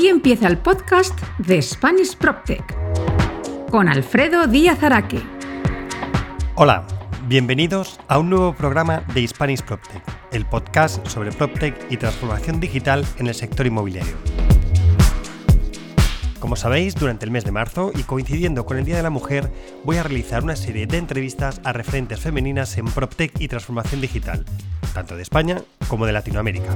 Aquí empieza el podcast de Spanish PropTech con Alfredo Díaz Araque. Hola, bienvenidos a un nuevo programa de Spanish PropTech, el podcast sobre PropTech y transformación digital en el sector inmobiliario. Como sabéis, durante el mes de marzo y coincidiendo con el Día de la Mujer, voy a realizar una serie de entrevistas a referentes femeninas en PropTech y transformación digital, tanto de España como de Latinoamérica.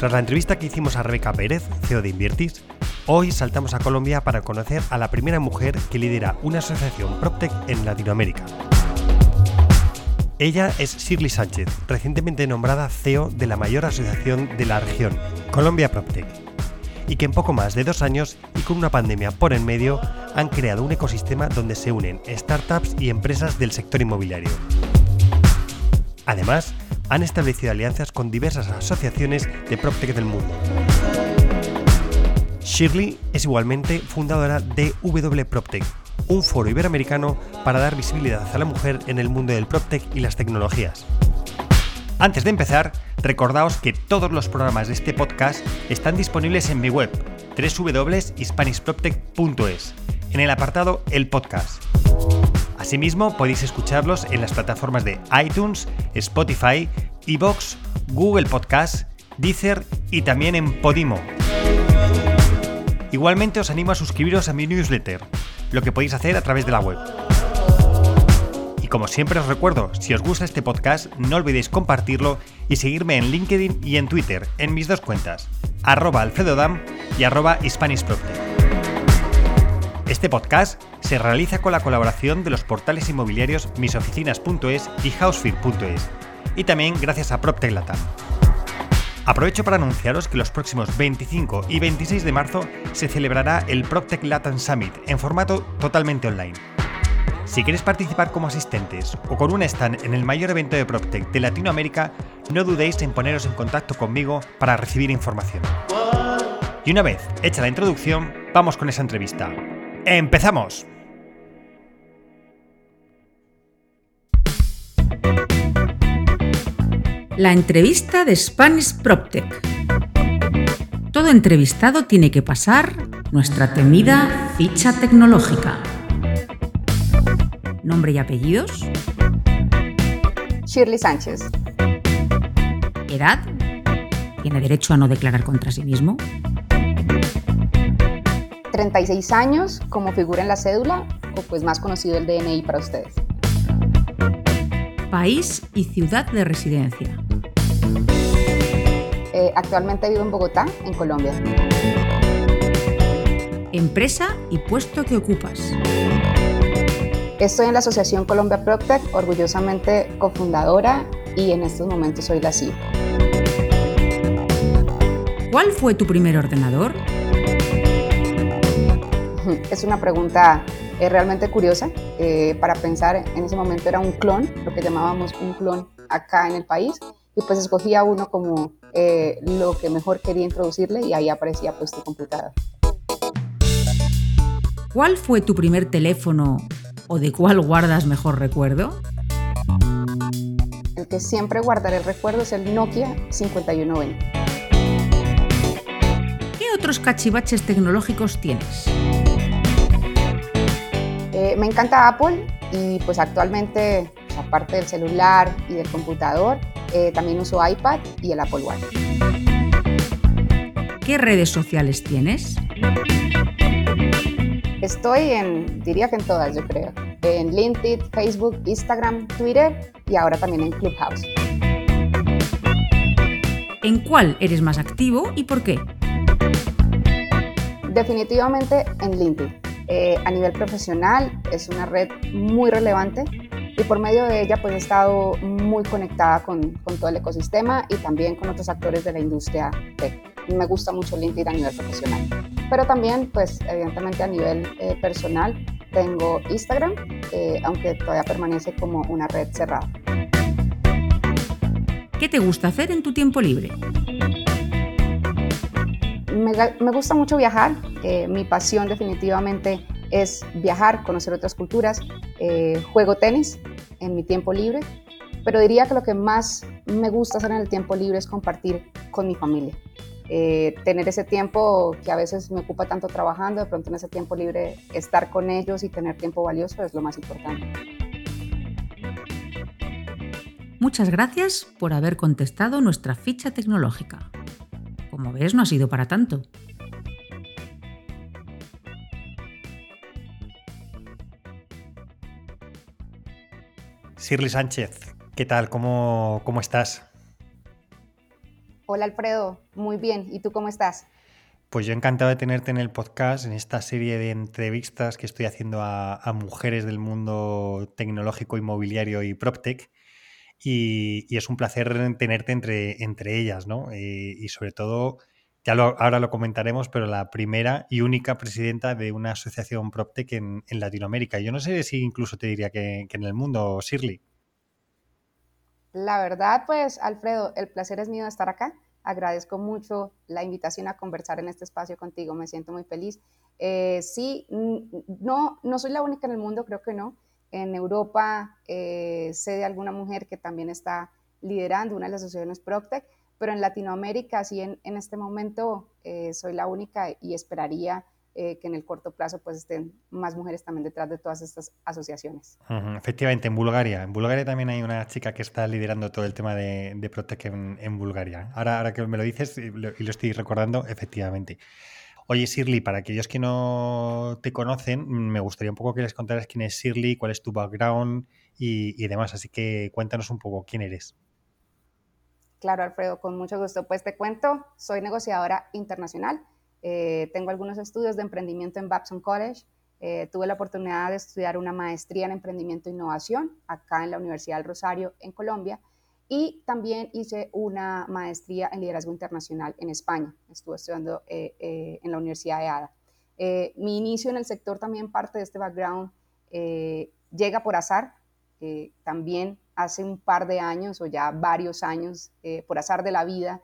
Tras la entrevista que hicimos a Rebeca Pérez, CEO de Inviertis, hoy saltamos a Colombia para conocer a la primera mujer que lidera una asociación PropTech en Latinoamérica. Ella es Shirley Sánchez, recientemente nombrada CEO de la mayor asociación de la región, Colombia PropTech, y que en poco más de dos años y con una pandemia por en medio han creado un ecosistema donde se unen startups y empresas del sector inmobiliario. Además, han establecido alianzas con diversas asociaciones de PropTech del mundo. Shirley es igualmente fundadora de W PropTech, un foro iberoamericano para dar visibilidad a la mujer en el mundo del PropTech y las tecnologías. Antes de empezar, recordaos que todos los programas de este podcast están disponibles en mi web, www.hispanishproptech.es, en el apartado El Podcast. Asimismo, podéis escucharlos en las plataformas de iTunes, Spotify, Evox, Google Podcast, Deezer y también en Podimo. Igualmente os animo a suscribiros a mi newsletter, lo que podéis hacer a través de la web. Y como siempre os recuerdo, si os gusta este podcast, no olvidéis compartirlo y seguirme en LinkedIn y en Twitter, en mis dos cuentas, arroba alfredodam y arroba este podcast se realiza con la colaboración de los portales inmobiliarios misoficinas.es y housefeed.es y también gracias a PropTech Latam. Aprovecho para anunciaros que los próximos 25 y 26 de marzo se celebrará el PropTech Latam Summit en formato totalmente online. Si quieres participar como asistentes o con un stand en el mayor evento de PropTech de Latinoamérica, no dudéis en poneros en contacto conmigo para recibir información. Y una vez hecha la introducción, vamos con esa entrevista. ¡Empezamos! La entrevista de Spanish PropTech. Todo entrevistado tiene que pasar nuestra temida ficha tecnológica. Nombre y apellidos. Shirley Sánchez. Edad. Tiene derecho a no declarar contra sí mismo. 36 años como figura en la cédula o pues más conocido el DNI para ustedes. País y ciudad de residencia. Eh, actualmente vivo en Bogotá, en Colombia. Empresa y puesto que ocupas. Estoy en la Asociación Colombia PropTech, orgullosamente cofundadora y en estos momentos soy la CEO. ¿Cuál fue tu primer ordenador? Es una pregunta eh, realmente curiosa eh, para pensar. En ese momento era un clon, lo que llamábamos un clon acá en el país, y pues escogía uno como eh, lo que mejor quería introducirle y ahí aparecía pues tu computador. ¿Cuál fue tu primer teléfono o de cuál guardas mejor recuerdo? El que siempre guardaré el recuerdo es el Nokia 5120. ¿Qué otros cachivaches tecnológicos tienes? Me encanta Apple y pues actualmente, pues, aparte del celular y del computador, eh, también uso iPad y el Apple Watch. ¿Qué redes sociales tienes? Estoy en, diría que en todas, yo creo. En LinkedIn, Facebook, Instagram, Twitter y ahora también en Clubhouse. ¿En cuál eres más activo y por qué? Definitivamente en LinkedIn. Eh, a nivel profesional es una red muy relevante y por medio de ella pues he estado muy conectada con, todo el ecosistema y también con otros actores de la industria Me gusta mucho LinkedIn a nivel profesional. Pero también pues evidentemente a nivel eh, personal tengo Instagram, eh, aunque todavía permanece como una red cerrada. ¿Qué te gusta hacer en tu tiempo libre? Me, gusta mucho viajar. Eh, mi pasión definitivamente es viajar, conocer otras culturas. Eh, juego tenis en mi tiempo libre, pero diría que lo que más me gusta hacer en el tiempo libre es compartir con mi familia. eh, tener ese tiempo que a veces me ocupa tanto trabajando, de pronto en ese tiempo libre estar con ellos y tener tiempo valioso es lo más importante. Muchas gracias por haber contestado nuestra ficha tecnológica. Como ves, no ha sido para tanto. Shirley Sánchez, ¿qué tal? ¿Cómo, cómo estás? Hola Alfredo, muy bien. ¿Y tú cómo estás? Pues yo encantado de tenerte en el podcast, en esta serie de entrevistas que estoy haciendo a, mujeres del mundo tecnológico, inmobiliario y PropTech. Y, es un placer tenerte entre, entre ellas, ¿no? Eh, y sobre todo, ya ahora lo comentaremos, pero la primera y única presidenta de una asociación PropTech en, en Latinoamérica. Yo no sé si incluso te diría que, que en el mundo, Shirley. La verdad, pues, Alfredo, el placer es mío de estar acá. Agradezco mucho la invitación a conversar en este espacio contigo. Me siento muy feliz. Eh, sí, no, no soy la única en el mundo, creo que no. En Europa eh, sé de alguna mujer que también está liderando una de las asociaciones Proctec, pero en Latinoamérica, sí, en, en este momento eh, soy la única y esperaría eh, que en el corto plazo pues estén más mujeres también detrás de todas estas asociaciones. efectivamente, en Bulgaria. En Bulgaria también hay una chica que está liderando todo el tema de, de Protec en, Bulgaria. Ahora, ahora que me lo dices y lo, estoy recordando, efectivamente. Oye, Shirley, para aquellos que no te conocen, me gustaría un poco que les contaras quién es Shirley, cuál es tu background y, y demás. Así que cuéntanos un poco quién eres. Claro, Alfredo, con mucho gusto. Pues te cuento, soy negociadora internacional eh, tengo algunos estudios de emprendimiento en Babson College. Eh, tuve la oportunidad de estudiar una maestría en emprendimiento e innovación acá en la Universidad del Rosario, en Colombia. Y también hice una maestría en liderazgo internacional en España. Estuve estudiando eh, en la Universidad de ADA. mi inicio en el sector también parte de este background llega por azar. también hace un par de años o ya varios años, por azar de la vida,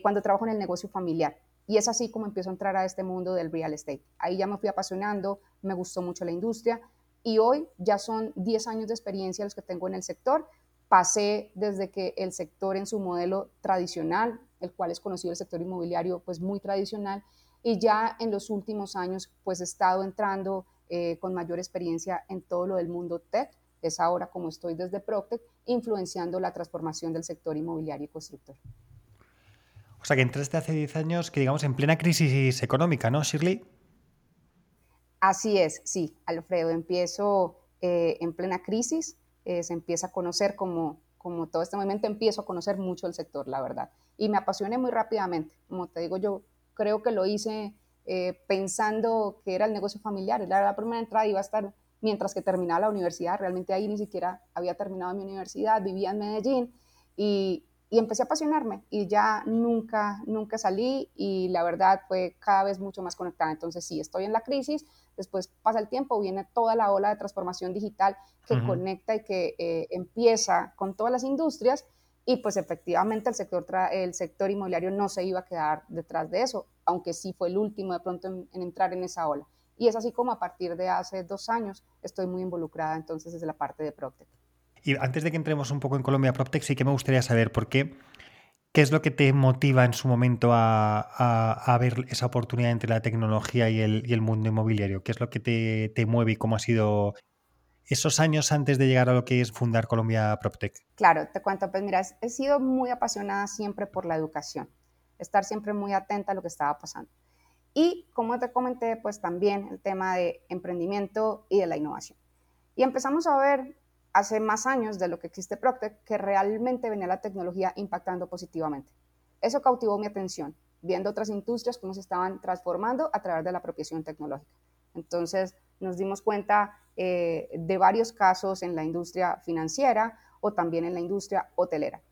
cuando trabajo en el negocio familiar. Y es así como empiezo a entrar a este mundo del real estate. Ahí ya me fui apasionando, me gustó mucho la industria y hoy ya son 10 años de experiencia los que tengo en el sector. Pasé desde que el sector en su modelo tradicional, el cual es conocido el sector inmobiliario, pues muy tradicional, y ya en los últimos años pues he estado entrando eh, con mayor experiencia en todo lo del mundo tech. Es ahora como estoy desde Proctec, influenciando la transformación del sector inmobiliario y constructor. O sea que entraste hace 10 años, que digamos, en plena crisis económica, ¿no, Shirley? Así es, sí, Alfredo. Empiezo eh, en plena crisis, eh, se empieza a conocer como, como todo este movimiento, empiezo a conocer mucho el sector, la verdad. Y me apasioné muy rápidamente. Como te digo, yo creo que lo hice eh, pensando que era el negocio familiar. La, la primera entrada iba a estar mientras que terminaba la universidad. Realmente ahí ni siquiera había terminado mi universidad, vivía en Medellín. Y, y empecé a apasionarme y ya nunca, nunca salí y la verdad fue cada vez mucho más conectada. Entonces sí, estoy en la crisis, después pasa el tiempo, viene toda la ola de transformación digital que conecta y que eh, empieza con todas las industrias y pues efectivamente el sector, el sector inmobiliario no se iba a quedar detrás de eso, aunque sí fue el último de pronto en, en entrar en esa ola. Y es así como a partir de hace dos años estoy muy involucrada entonces desde la parte de Procter. Y antes de que entremos un poco en Colombia PropTech, sí que me gustaría saber por qué, qué es lo que te motiva en su momento a, ver esa oportunidad entre la tecnología y el, mundo inmobiliario. ¿Qué es lo que te, mueve y cómo ha sido esos años antes de llegar a lo que es fundar Colombia PropTech? Claro, te cuento, pues mira, he sido muy apasionada siempre por la educación, estar siempre muy atenta a lo que estaba pasando. Y como te comenté, pues también el tema de emprendimiento y de la innovación. Y empezamos a ver hace más años de lo que existe Procter que realmente venía la tecnología impactando positivamente. Eso cautivó mi atención, viendo otras industrias cómo se estaban transformando a través de la apropiación tecnológica. Entonces nos dimos cuenta eh, de varios casos en la industria financiera o también en la industria hotelera.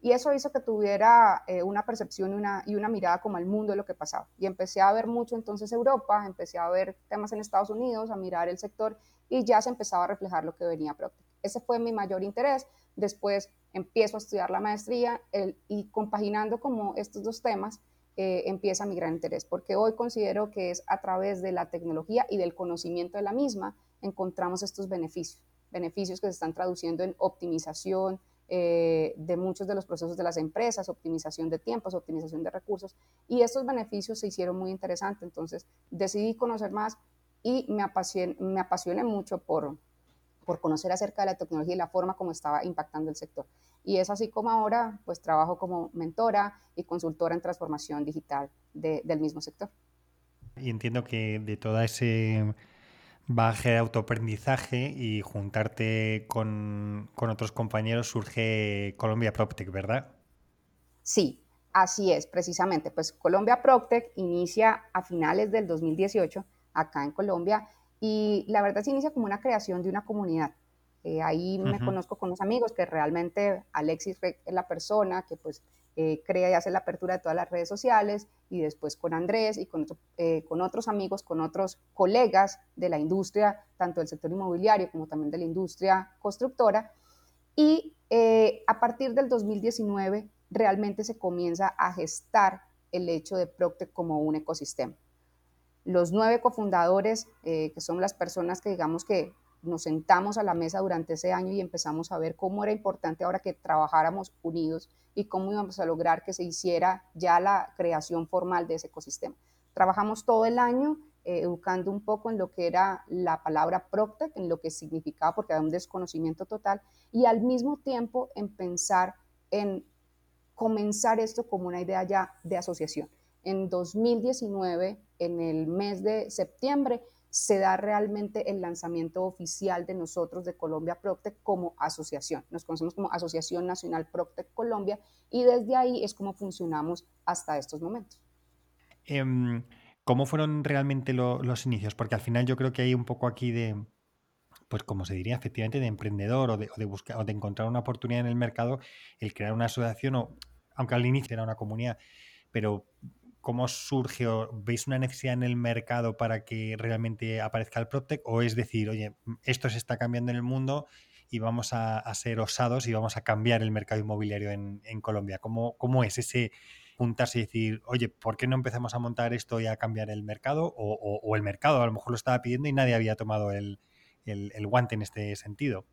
Y eso hizo que tuviera eh, una percepción una, y una mirada como al mundo de lo que pasaba. Y empecé a ver mucho entonces Europa, empecé a ver temas en Estados Unidos, a mirar el sector y ya se empezaba a reflejar lo que venía Procter. Ese fue mi mayor interés. Después empiezo a estudiar la maestría y compaginando como estos dos temas, eh, empieza mi gran interés, porque hoy considero que es a través de la tecnología y del conocimiento de la misma encontramos estos beneficios, beneficios que se están traduciendo en optimización, eh, de muchos de los procesos de las empresas, optimización de tiempos, optimización de recursos, y estos beneficios se hicieron muy interesantes. Entonces decidí conocer más y me apasioné, me apasioné mucho por, por conocer acerca de la tecnología y la forma como estaba impactando el sector. Y es así como ahora pues trabajo como mentora y consultora en transformación digital del mismo sector. Y entiendo que de toda ese baje de autoaprendizaje y juntarte con, otros compañeros surge Colombia PropTech, ¿verdad? Sí, así es, precisamente. Pues Colombia PropTech inicia a finales del 2018 acá en Colombia y la verdad se inicia como una creación de una comunidad. Eh, ahí me conozco con los amigos que realmente Alexis es la persona que pues eh, crea y hace la apertura de todas las redes sociales y después con Andrés y con, eh, con otros amigos, con otros colegas de la industria, tanto del sector inmobiliario como también de la industria constructora. Y eh, a partir del 2019 realmente se comienza a gestar el hecho de Procte como un ecosistema. Los nueve cofundadores, que son las personas que digamos que nos sentamos a la mesa durante ese año y empezamos a ver cómo era importante ahora que trabajáramos unidos y cómo íbamos a lograr que se hiciera ya la creación formal de ese ecosistema. Trabajamos todo el año eh, educando un poco en lo que era la palabra Proctec, en lo que significaba, porque había un desconocimiento total, y al mismo tiempo en pensar en comenzar esto como una idea ya de asociación. En 2019, en el mes de septiembre, se da realmente el lanzamiento oficial de nosotros de Colombia Proctec como asociación. Nos conocemos como Asociación Nacional Proctec Colombia y desde ahí es como funcionamos hasta estos momentos. Em, ¿Cómo fueron realmente los inicios? Porque al final yo creo que hay un poco aquí de, pues como se diría efectivamente, de emprendedor o de, buscar o de encontrar una oportunidad en el mercado, el crear una asociación o, aunque al inicio era una comunidad, pero ¿Cómo surge o veis una necesidad en el mercado para que realmente aparezca el PropTech? ¿O es decir, oye, esto se está cambiando en el mundo y vamos a, ser osados y vamos a cambiar el mercado inmobiliario en, Colombia? ¿Cómo, ¿Cómo, es ese juntarse y decir, oye, ¿por qué no empezamos a montar esto y a cambiar el mercado? O, el mercado a lo mejor lo estaba pidiendo y nadie había tomado el, el guante en este sentido.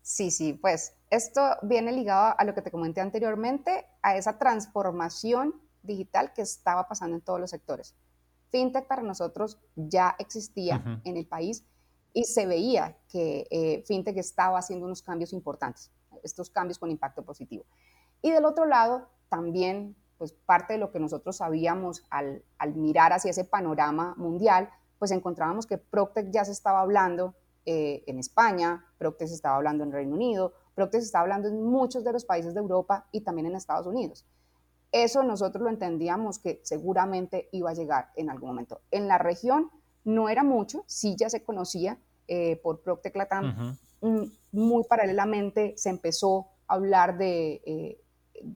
Sí, sí, pues esto viene ligado a lo que te comenté anteriormente, a esa transformación digital que estaba pasando en todos los sectores. FinTech para nosotros ya existía en el país y se veía que eh, FinTech estaba haciendo unos cambios importantes, estos cambios con impacto positivo. Y del otro lado, también, pues parte de lo que nosotros sabíamos al, al mirar hacia ese panorama mundial, pues encontrábamos que Proctec ya se estaba hablando eh, en España, Proctec se estaba hablando en Reino Unido, Proctec se estaba hablando en muchos de los países de Europa y también en Estados Unidos. Eso nosotros lo entendíamos que seguramente iba a llegar en algún momento. En la región no era mucho, sí ya se conocía eh, por Proctec Latam, mm, muy paralelamente se empezó a hablar de, eh,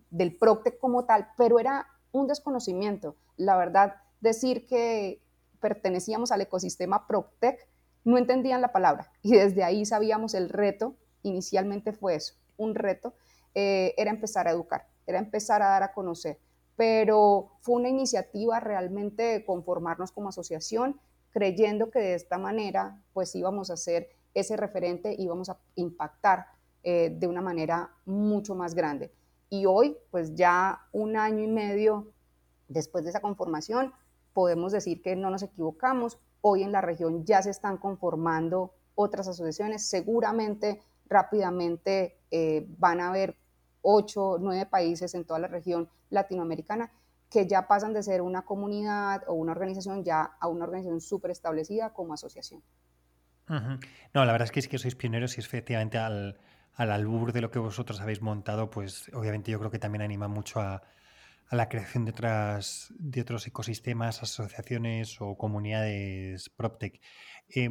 del Proctec como tal, pero era un desconocimiento. La verdad, decir que pertenecíamos al ecosistema Proctec, no entendían la palabra y desde ahí sabíamos el reto, inicialmente fue eso, un reto, eh, era empezar a educar era empezar a dar a conocer. Pero fue una iniciativa realmente de conformarnos como asociación, creyendo que de esta manera pues íbamos a ser ese referente, íbamos a impactar eh, de una manera mucho más grande. Y hoy, pues ya un año y medio después de esa conformación, podemos decir que no nos equivocamos. Hoy en la región ya se están conformando otras asociaciones. Seguramente rápidamente eh, van a haber ocho, nueve países en toda la región latinoamericana que ya pasan de ser una comunidad o una organización ya a una organización súper establecida como asociación. No, la verdad es que sí que sois pioneros y efectivamente al, al albur de lo que vosotros habéis montado, pues obviamente yo creo que también anima mucho a, la creación de, otras, de otros ecosistemas, asociaciones o comunidades PropTech. Eh,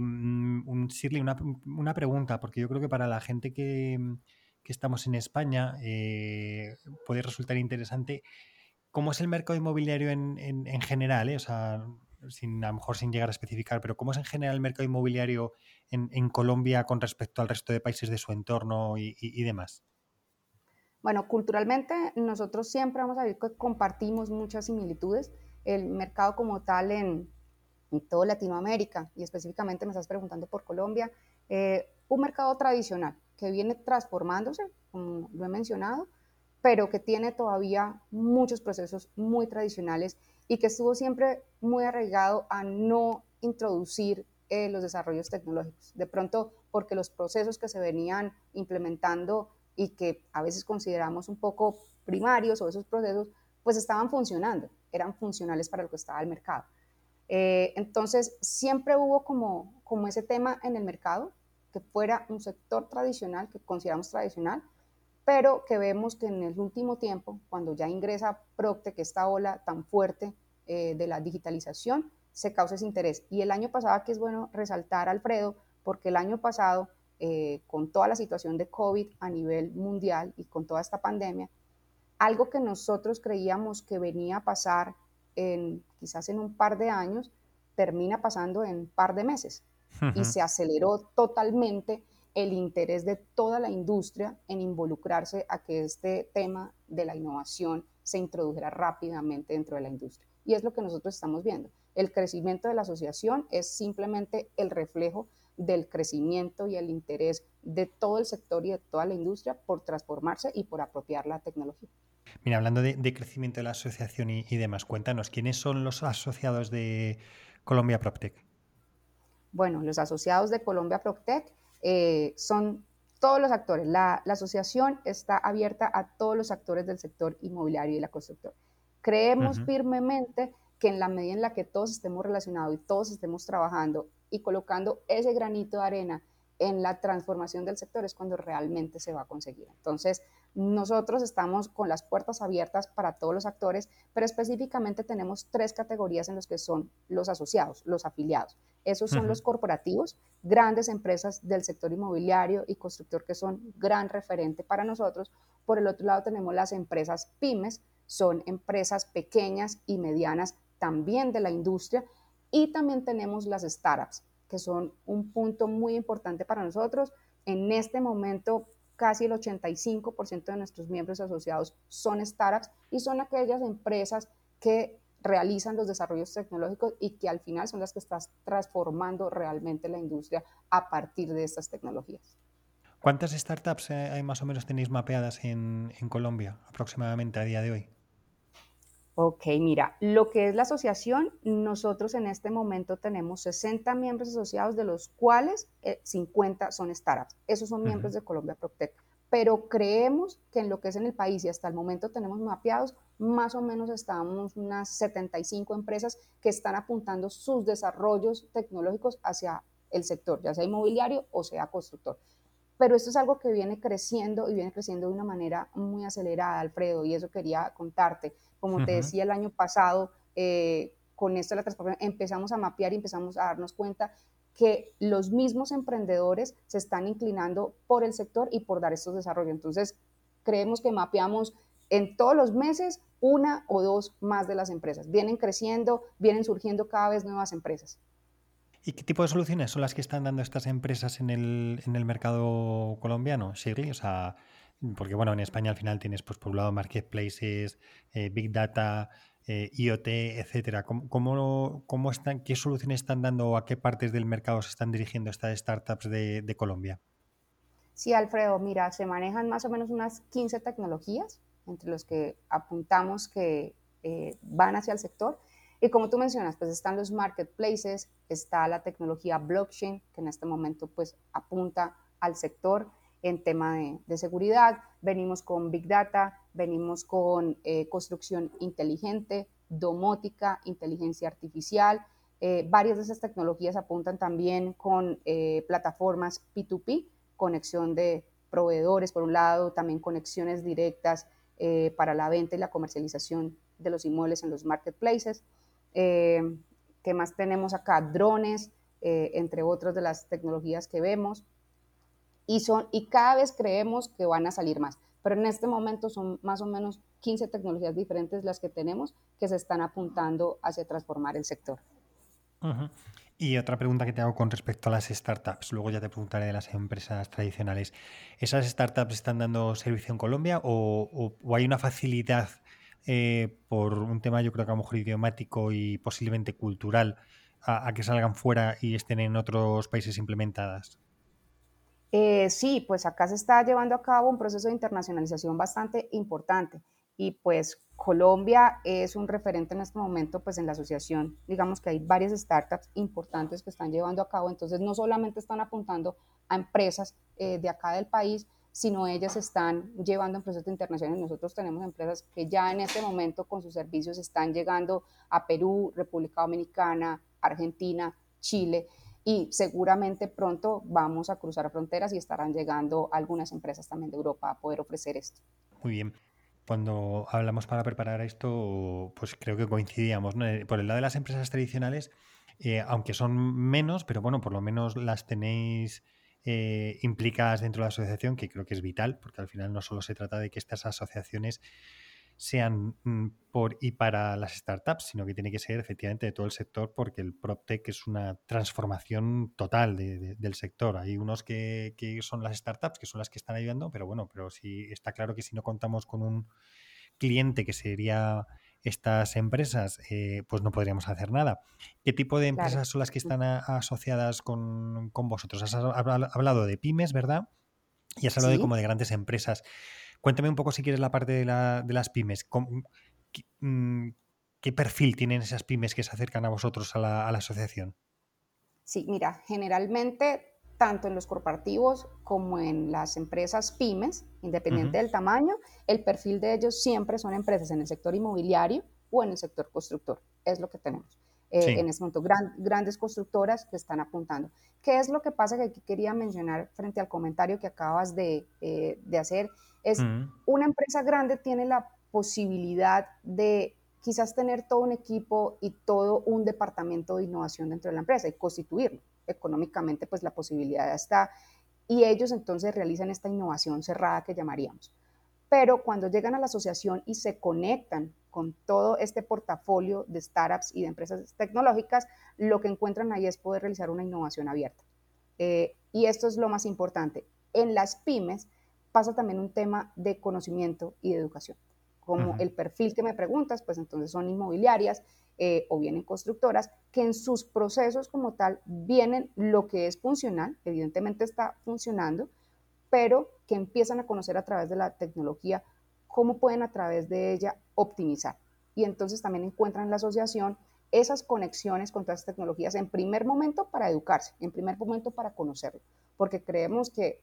Shirley, una, una, pregunta, porque yo creo que para la gente que, que estamos en España, eh, puede resultar interesante. ¿Cómo es el mercado inmobiliario en, general? Eh? O sea, sin, a lo mejor sin llegar a especificar, pero ¿cómo es en general el mercado inmobiliario en, Colombia con respecto al resto de países de su entorno y, demás? Bueno, culturalmente nosotros siempre vamos a ver que compartimos muchas similitudes. El mercado como tal en, en toda Latinoamérica y específicamente me estás preguntando por Colombia, eh, un mercado tradicional que viene transformándose, como lo he mencionado, pero que tiene todavía muchos procesos muy tradicionales y que estuvo siempre muy arraigado a no introducir eh, los desarrollos tecnológicos. De pronto, porque los procesos que se venían implementando y que a veces consideramos un poco primarios o esos procesos, pues estaban funcionando, eran funcionales para lo que estaba el mercado. Eh, entonces, siempre hubo como, como ese tema en el mercado, que fuera un sector tradicional, que consideramos tradicional, pero que vemos que en el último tiempo, cuando ya ingresa Procte, que esta ola tan fuerte eh, de la digitalización, se causa ese interés. Y el año pasado, aquí es bueno resaltar, Alfredo, porque el año pasado, eh, con toda la situación de COVID a nivel mundial y con toda esta pandemia, algo que nosotros creíamos que venía a pasar en quizás en un par de años, termina pasando en un par de meses. Y se aceleró totalmente el interés de toda la industria en involucrarse a que este tema de la innovación se introdujera rápidamente dentro de la industria. Y es lo que nosotros estamos viendo. El crecimiento de la asociación es simplemente el reflejo del crecimiento y el interés de todo el sector y de toda la industria por transformarse y por apropiar la tecnología. Mira, hablando de, crecimiento de la asociación y, demás, cuéntanos, ¿quiénes son los asociados de Colombia PropTech? Bueno, los asociados de Colombia PropTech eh, son todos los actores. La, asociación está abierta a todos los actores del sector inmobiliario y la constructora. Creemos firmemente que en la medida en la que todos estemos relacionados y todos estemos trabajando y colocando ese granito de arena en la transformación del sector es cuando realmente se va a conseguir. Entonces, nosotros estamos con las puertas abiertas para todos los actores, pero específicamente tenemos tres categorías en los que son los asociados, los afiliados. Esos son los corporativos, grandes empresas del sector inmobiliario y constructor que son gran referente para nosotros. Por el otro lado tenemos las empresas pymes, son empresas pequeñas y medianas también de la industria. Y también tenemos las startups, que son un punto muy importante para nosotros. En este momento, casi el 85% de nuestros miembros asociados son startups y son aquellas empresas que realizan los desarrollos tecnológicos y que al final son las que están transformando realmente la industria a partir de estas tecnologías. ¿Cuántas startups hay más o menos tenéis mapeadas en, en Colombia aproximadamente a día de hoy? Ok, mira, lo que es la asociación, nosotros en este momento tenemos 60 miembros asociados, de los cuales 50 eh, son startups. Esos son miembros de Colombia PropTech. Pero creemos que en lo que es en el país y hasta el momento tenemos mapeados, más o menos estamos unas 75 empresas que están apuntando sus desarrollos tecnológicos hacia el sector, ya sea inmobiliario o sea constructor pero esto es algo que viene creciendo y viene creciendo de una manera muy acelerada, Alfredo, y eso quería contarte. Como te decía el año pasado, eh, con esto de la transformación, empezamos a mapear y empezamos a darnos cuenta que los mismos emprendedores se están inclinando por el sector y por dar estos desarrollos. Entonces, creemos que mapeamos en todos los meses una o dos más de las empresas. Vienen creciendo, vienen surgiendo cada vez nuevas empresas. ¿Y qué tipo de soluciones son las que están dando estas empresas en el, en el mercado colombiano, Shirley? O sea, porque bueno, en España al final tienes pues por un lado marketplaces, eh, big data, eh, IoT, etcétera. ¿Cómo, están, ¿Qué soluciones están dando o a qué partes del mercado se están dirigiendo estas startups de, de Colombia? Sí, Alfredo, mira, se manejan más o menos unas 15 tecnologías entre los que apuntamos que eh, van hacia el sector y como tú mencionas, pues están los marketplaces, está la tecnología blockchain, que en este momento pues apunta al sector en tema de, seguridad. Venimos con Big Data, venimos con eh, construcción inteligente, domótica, inteligencia artificial. Eh, varias de esas tecnologías apuntan también con eh, plataformas P2P, conexión de proveedores, por un lado, también conexiones directas para la venta y la comercialización de los inmuebles en los marketplaces. ¿Qué más tenemos acá? Drones, entre otras de las tecnologías que vemos. Y, son, y cada vez creemos que van a salir más. Pero en este momento son más o menos 15 tecnologías diferentes las que tenemos que se están apuntando hacia transformar el sector. Y otra pregunta que te hago con respecto a las startups, luego ya te preguntaré de las empresas tradicionales. ¿Esas startups están dando servicio en Colombia o hay una facilidad eh, por un tema yo creo que a lo mejor idiomático y posiblemente cultural a, que salgan fuera y estén en otros países implementadas? Eh, sí, pues acá se está llevando a cabo un proceso de internacionalización bastante importante y pues Colombia es un referente en este momento pues en la asociación. Digamos que hay varias startups importantes que están llevando a cabo, entonces no solamente están apuntando a empresas eh, de acá del país, sino ellas están llevando en procesos internacionales. Nosotros tenemos empresas que ya en este momento con sus servicios están llegando a Perú, República Dominicana, Argentina, Chile y seguramente pronto vamos a cruzar fronteras y estarán llegando algunas empresas también de Europa a poder ofrecer esto. Muy bien. Cuando hablamos para preparar esto, pues creo que coincidíamos. Eh, por el lado de las empresas tradicionales, eh, aunque son menos, pero bueno, por lo menos las tenéis eh, implicadas dentro de la asociación, que creo que es vital, porque al final no solo se trata de que estas asociaciones sean mm, por y para las startups, sino que tiene que ser efectivamente de todo el sector, porque el PropTech es una transformación total del sector. Hay unos que, son las startups, que son las que están ayudando, pero bueno, pero sí está claro que si no contamos con un cliente que sería estas empresas, eh, pues no podríamos hacer nada. ¿Qué tipo de empresas son las que están asociadas con, vosotros? Has hablado de pymes, ¿verdad? Y has hablado de como de grandes empresas. Cuéntame un poco si quieres la parte de, las pymes. Mm, ¿Qué, perfil tienen esas pymes que se acercan a vosotros a la, asociación? Sí, mira, generalmente tanto en los corporativos como en las empresas pymes, independiente del tamaño, el perfil de ellos siempre son empresas en el sector inmobiliario o en el sector constructor. Es lo que tenemos. Eh, en este momento, grandes constructoras que están apuntando. ¿Qué es lo que pasa que aquí quería mencionar frente al comentario que acabas de, eh, de hacer? Es una empresa grande tiene la posibilidad de quizás tener todo un equipo y todo un departamento de innovación dentro de la empresa y constituirlo. Económicamente, pues la posibilidad está. Y ellos entonces realizan esta innovación cerrada que llamaríamos. Pero cuando llegan a la asociación y se conectan con todo este portafolio de startups y de empresas tecnológicas, lo que encuentran ahí es poder realizar una innovación abierta. Eh, y esto es lo más importante. En las pymes pasa también un tema de conocimiento y de educación. Como el perfil que me preguntas, pues entonces son inmobiliarias eh, o vienen constructoras que en sus procesos como tal vienen lo que es funcional, evidentemente está funcionando, pero que empiezan a conocer a través de la tecnología cómo pueden a través de ella optimizar. Y entonces también encuentran en la asociación esas conexiones con todas las tecnologías en primer momento para educarse, en primer momento para conocerlo, porque creemos que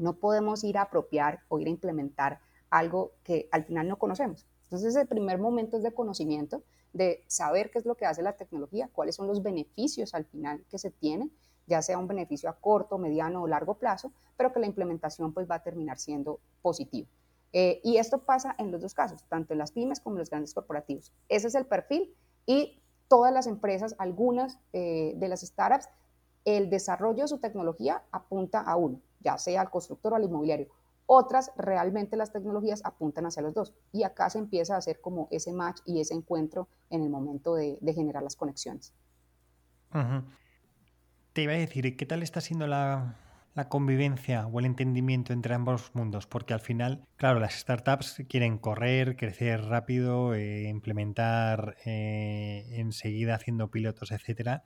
no podemos ir a apropiar o ir a implementar algo que al final no conocemos. Entonces el primer momento es de conocimiento, de saber qué es lo que hace la tecnología, cuáles son los beneficios al final que se tienen, ya sea un beneficio a corto, mediano o largo plazo, pero que la implementación pues va a terminar siendo positiva. Eh, y esto pasa en los dos casos, tanto en las pymes como en los grandes corporativos. Ese es el perfil y todas las empresas, algunas eh, de las startups, el desarrollo de su tecnología apunta a uno, ya sea al constructor o al inmobiliario. Otras, realmente las tecnologías apuntan hacia los dos. Y acá se empieza a hacer como ese match y ese encuentro en el momento de, generar las conexiones. Te iba a decir, ¿qué tal está siendo la, la convivencia o el entendimiento entre ambos mundos, porque al final, claro, las startups quieren correr, crecer rápido, eh, implementar eh, enseguida haciendo pilotos, etcétera,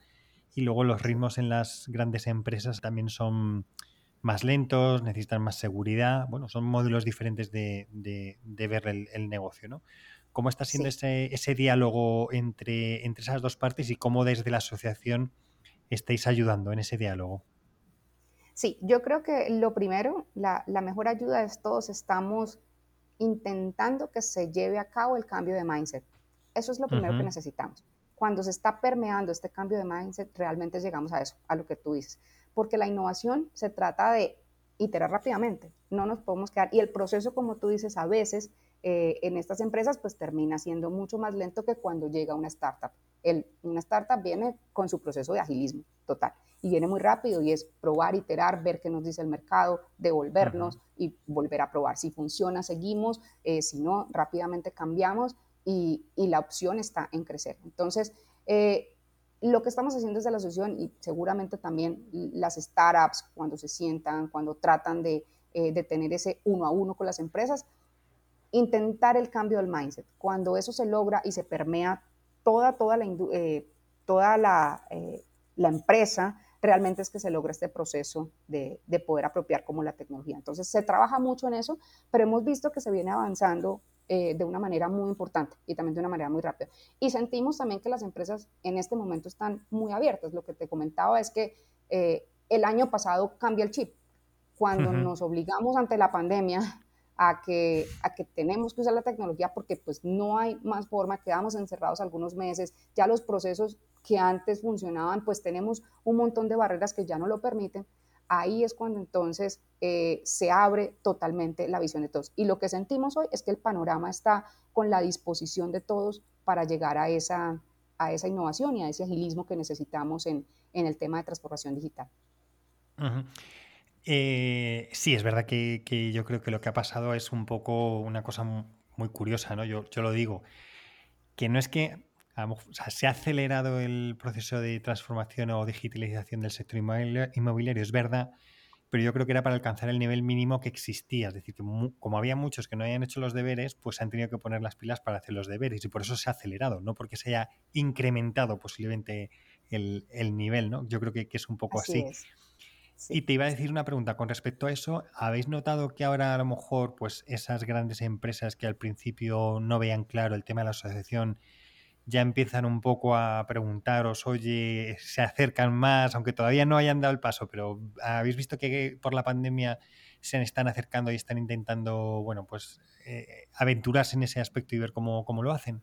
y luego los ritmos en las grandes empresas también son más lentos, necesitan más seguridad, bueno, son módulos diferentes de, ver el, negocio, ¿no? ¿Cómo está siendo ese, ese, diálogo entre, entre esas dos partes y cómo desde la asociación estáis ayudando en ese diálogo? Sí, yo creo que lo primero, la, mejor ayuda es todos estamos intentando que se lleve a cabo el cambio de mindset. Eso es lo primero que necesitamos. Cuando se está permeando este cambio de mindset, realmente llegamos a eso, a lo que tú dices. Porque la innovación se trata de iterar rápidamente, no nos podemos quedar. Y el proceso, como tú dices, a veces eh, en estas empresas, pues termina siendo mucho más lento que cuando llega una startup. El, una startup viene con su proceso de agilismo total y viene muy rápido y es probar, iterar, ver qué nos dice el mercado, devolvernos y volver a probar. Si funciona, seguimos, eh, si no, rápidamente cambiamos y, la opción está en crecer. Entonces, eh, lo que estamos haciendo desde la asociación y seguramente también las startups cuando se sientan, cuando tratan de, eh, de tener ese uno a uno con las empresas, intentar el cambio del mindset. Cuando eso se logra y se permea toda, toda la, toda la, la empresa, realmente es que se logra este proceso de, de, poder apropiar como la tecnología. Entonces se trabaja mucho en eso, pero hemos visto que se viene avanzando eh, de una manera muy importante y también de una manera muy rápida. Y sentimos también que las empresas en este momento están muy abiertas. Lo que te comentaba es que eh, el año pasado cambia el chip. Cuando nos obligamos ante la pandemia a que, a que tenemos que usar la tecnología porque pues no hay más forma, quedamos encerrados algunos meses, ya los procesos que antes funcionaban, pues tenemos un montón de barreras que ya no lo permiten, ahí es cuando entonces eh, se abre totalmente la visión de todos. Y lo que sentimos hoy es que el panorama está con la disposición de todos para llegar a esa, a esa innovación y a ese agilismo que necesitamos en, en el tema de transformación digital. Eh, sí, es verdad que, que, yo creo que lo que ha pasado es un poco una cosa muy curiosa, ¿no? Yo, yo lo digo, que no es que se ha acelerado el proceso de transformación o digitalización del sector inmobiliario, es verdad, pero yo creo que era para alcanzar el nivel mínimo que existía. Es decir, que como había muchos que no habían hecho los deberes, pues han tenido que poner las pilas para hacer los deberes y por eso se ha acelerado, no porque se haya incrementado posiblemente el, nivel, ¿no? Yo creo que, es un poco así. Y te iba a decir una pregunta con respecto a eso. ¿Habéis notado que ahora a lo mejor pues esas grandes empresas que al principio no veían claro el tema de la asociación ya empiezan un poco a preguntaros, oye, se acercan más, aunque todavía no hayan dado el paso, pero habéis visto que por la pandemia se están acercando y están intentando, bueno, pues eh, aventurarse en ese aspecto y ver cómo, cómo, lo hacen.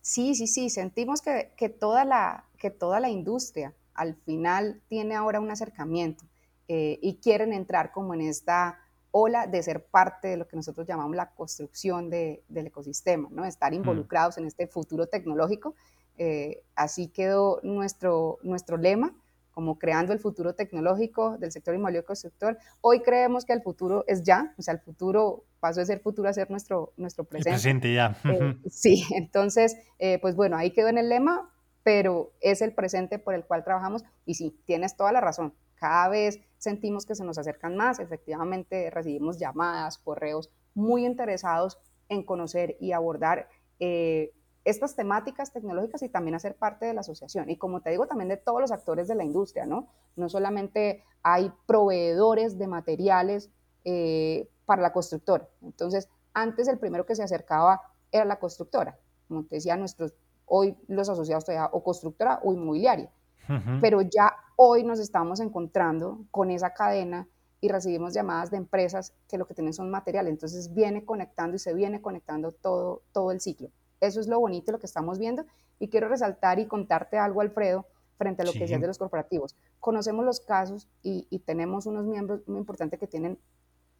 Sí, sí, sí, sentimos que, que, toda la, que toda la industria al final tiene ahora un acercamiento eh, y quieren entrar como en esta ola de ser parte de lo que nosotros llamamos la construcción del ecosistema, ¿no? estar mm. involucrados en este futuro tecnológico. Eh, así quedó nuestro, nuestro lema, como creando el futuro tecnológico del sector inmobiliario constructor. Hoy creemos que el futuro es ya, o sea, el futuro pasó de ser futuro a ser nuestro, nuestro presente. presente ya. Eh, sí, entonces, eh, pues bueno, ahí quedó en el lema, pero es el presente por el cual trabajamos y sí, tienes toda la razón. Cada vez sentimos que se nos acercan más, efectivamente recibimos llamadas, correos muy interesados en conocer y abordar eh, estas temáticas tecnológicas y también hacer parte de la asociación. Y como te digo, también de todos los actores de la industria, ¿no? No solamente hay proveedores de materiales eh, para la constructora. Entonces, antes el primero que se acercaba era la constructora. Como te decía, nuestros, hoy los asociados todavía o constructora o inmobiliaria pero ya hoy nos estamos encontrando con esa cadena y recibimos llamadas de empresas que lo que tienen son materiales, entonces viene conectando y se viene conectando todo, todo el ciclo. Eso es lo bonito, lo que estamos viendo. Y quiero resaltar y contarte algo, Alfredo, frente a lo que decías de los corporativos. Conocemos los casos y, y tenemos unos miembros muy importantes que tienen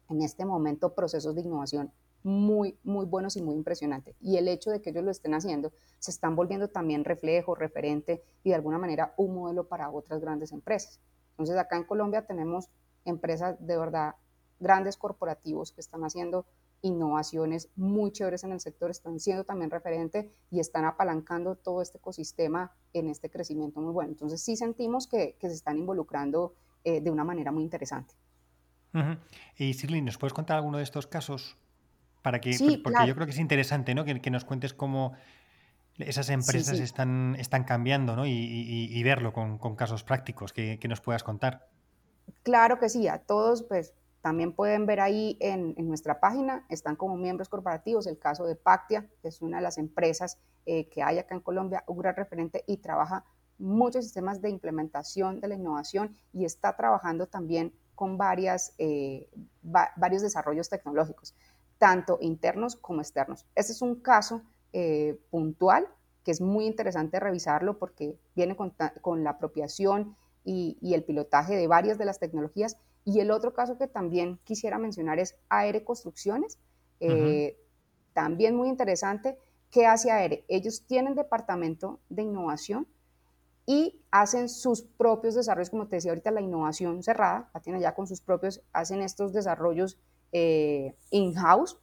en este momento procesos de innovación muy, muy buenos y muy impresionantes. Y el hecho de que ellos lo estén haciendo, se están volviendo también reflejo, referente y de alguna manera un modelo para otras grandes empresas. Entonces acá en Colombia tenemos empresas de verdad, grandes corporativos que están haciendo innovaciones muy chéveres en el sector, están siendo también referente y están apalancando todo este ecosistema en este crecimiento muy bueno. Entonces sí sentimos que, se están involucrando eh, de una manera muy interesante. Y Sirlin, ¿nos puedes contar alguno de estos casos? Para que, porque yo creo que es interesante, ¿no? Que, nos cuentes cómo esas empresas Están, están cambiando, ¿no? Y, verlo con, casos prácticos que, nos puedas contar. Claro que sí, a todos, pues también pueden ver ahí en, nuestra página, están como miembros corporativos, el caso de Pactia, que es una de las empresas eh, que hay acá en Colombia, un gran referente y trabaja muchos sistemas de implementación de la innovación y está trabajando también con varias, eh, varios desarrollos tecnológicos tanto internos como externos. Este es un caso eh, puntual que es muy interesante revisarlo porque viene con, la apropiación y, el pilotaje de varias de las tecnologías. Y el otro caso que también quisiera mencionar es Aere Construcciones, eh, también muy interesante. ¿Qué hace Aere? Ellos tienen departamento de innovación y hacen sus propios desarrollos, como te decía ahorita, la innovación cerrada, la tienen ya con sus propios, hacen estos desarrollos eh, in-house,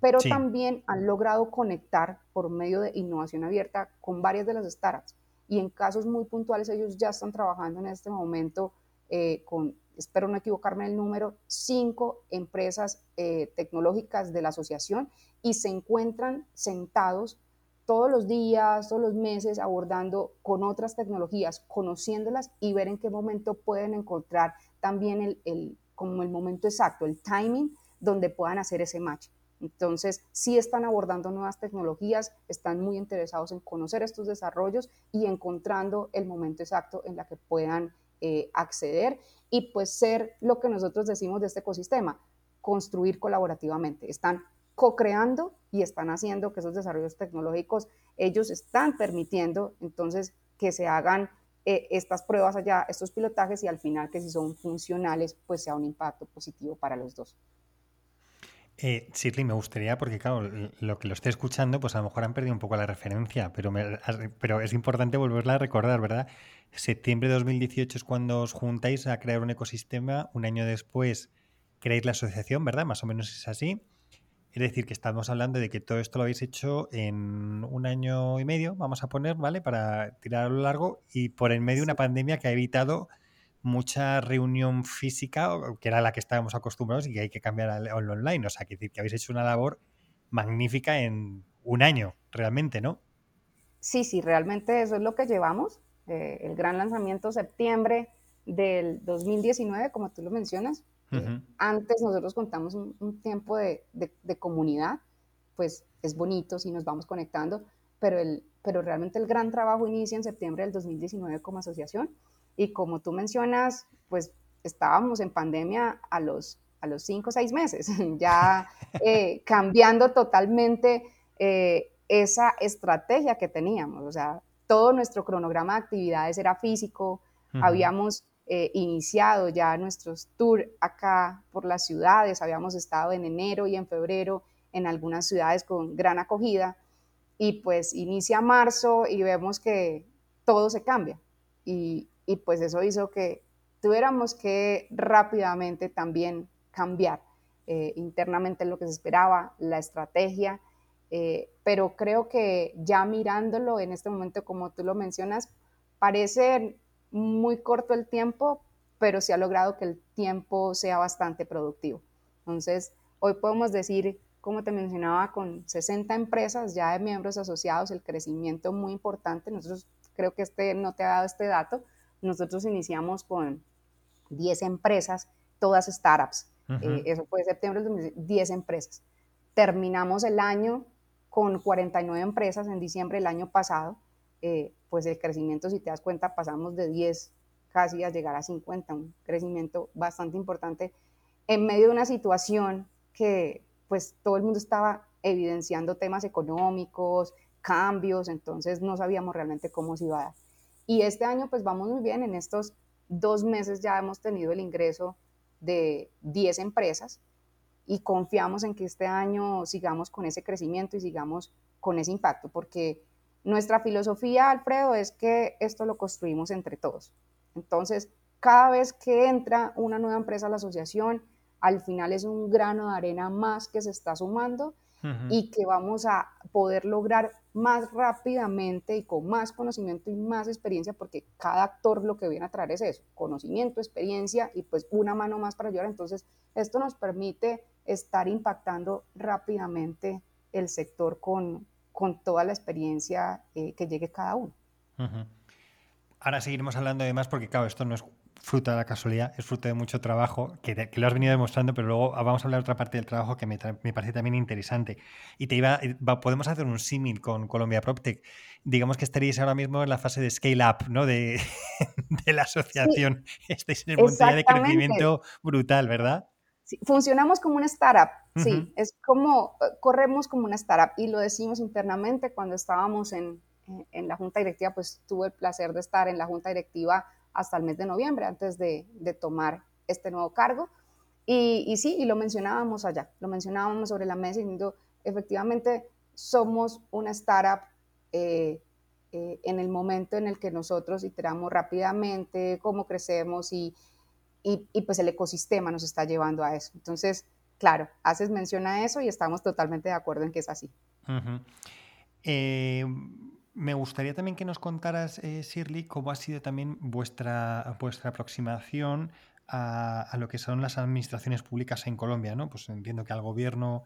pero también han logrado conectar por medio de innovación abierta con varias de las startups. Y en casos muy puntuales ellos ya están trabajando en este momento eh, con, espero no equivocarme el número, cinco empresas eh, tecnológicas de la asociación y se encuentran sentados todos los días, todos los meses abordando con otras tecnologías, conociéndolas y ver en qué momento pueden encontrar también el, el, como el momento exacto, el timing donde puedan hacer ese match. Entonces, sí están abordando nuevas tecnologías, están muy interesados en conocer estos desarrollos y encontrando el momento exacto en la que puedan eh, acceder y pues ser lo que nosotros decimos de este ecosistema, construir colaborativamente. Están co-creando y están haciendo que esos desarrollos tecnológicos, ellos están permitiendo entonces que se hagan eh, estas pruebas allá, estos pilotajes y al final que si son funcionales, pues sea un impacto positivo para los dos. Eh, Shirley, me gustaría, porque claro, lo que lo esté escuchando, pues a lo mejor han perdido un poco la referencia, pero, pero es importante volverla a recordar, ¿verdad? Septiembre de 2018 es cuando os juntáis a crear un ecosistema, un año después creáis la asociación, ¿verdad? Más o menos es así. Es decir, que estamos hablando de que todo esto lo habéis hecho en un año y medio, vamos a poner, ¿vale? Para tirar a lo largo y por en medio de una pandemia que ha evitado mucha reunión física, que era la que estábamos acostumbrados y que hay que cambiar al, online. O sea, que que habéis hecho una labor magnífica en un año, realmente, ¿no? Sí, sí, realmente eso es lo que llevamos. Eh, el gran lanzamiento septiembre del 2019, como tú lo mencionas. Antes nosotros contamos un, tiempo de, de, comunidad, pues es bonito si nos vamos conectando, pero, el, pero realmente el gran trabajo inicia en septiembre del 2019 como asociación y como tú mencionas, pues estábamos en pandemia a los, a los cinco o seis meses, ya eh, cambiando totalmente eh, esa estrategia que teníamos. O sea, todo nuestro cronograma de actividades era físico, habíamos eh, iniciado ya nuestros tours acá por las ciudades, habíamos estado en enero y en febrero en algunas ciudades con gran acogida y pues inicia marzo y vemos que todo se cambia y, y pues eso hizo que tuviéramos que rápidamente también cambiar eh, internamente lo que se esperaba, la estrategia, eh, pero creo que ya mirándolo en este momento, como tú lo mencionas, parece muy corto el tiempo, pero se ha logrado que el tiempo sea bastante productivo. Entonces, hoy podemos decir, como te mencionaba, con 60 empresas ya de miembros asociados, el crecimiento muy importante. Nosotros creo que este no te ha dado este dato, nosotros iniciamos con 10 empresas, todas startups. Eh, eso fue septiembre del 2010, 10 empresas. Terminamos el año con 49 empresas en diciembre del año pasado. Eh, pues el crecimiento, si te das cuenta, pasamos de 10 casi a llegar a 50, un crecimiento bastante importante en medio de una situación que pues todo el mundo estaba evidenciando temas económicos, cambios, entonces no sabíamos realmente cómo se iba a dar. Y este año pues vamos muy bien, en estos dos meses ya hemos tenido el ingreso de 10 empresas y confiamos en que este año sigamos con ese crecimiento y sigamos con ese impacto, porque nuestra filosofía, Alfredo, es que esto lo construimos entre todos. Entonces, cada vez que entra una nueva empresa a la asociación, al final es un grano de arena más que se está sumando y que vamos a poder lograr más rápidamente y con más conocimiento y más experiencia, porque cada actor lo que viene a traer es eso, conocimiento, experiencia y pues una mano más para ayudar. Entonces, esto nos permite estar impactando rápidamente el sector con, con toda la experiencia eh, que llegue cada uno. Ahora seguiremos hablando de más porque, claro, esto no es fruto de la casualidad, es fruto de mucho trabajo, que, lo has venido demostrando, pero luego vamos a hablar de otra parte del trabajo que me, parece también interesante. Y te iba, podemos hacer un símil con Colombia PropTech. Digamos que estaríais ahora mismo en la fase de scale up, ¿no? De, la asociación. Estáis en el punto de crecimiento brutal, ¿verdad? Sí, funcionamos como una startup, sí, es como, eh, corremos como una startup y lo decimos internamente cuando estábamos en, en la junta directiva, pues tuve el placer de estar en la junta directiva hasta el mes de noviembre, antes de, tomar este nuevo cargo. Y, sí, y lo mencionábamos allá, lo mencionábamos sobre la mesa diciendo, efectivamente, somos una startup eh, eh, en el momento en el que nosotros iteramos rápidamente, cómo crecemos y, pues el ecosistema nos está llevando a eso. Entonces, claro, haces mención a eso y estamos totalmente de acuerdo en que es así. Me gustaría también que nos contaras, eh, Shirley, cómo ha sido también vuestra, vuestra aproximación a, lo que son las administraciones públicas en Colombia, ¿no? Pues entiendo que al gobierno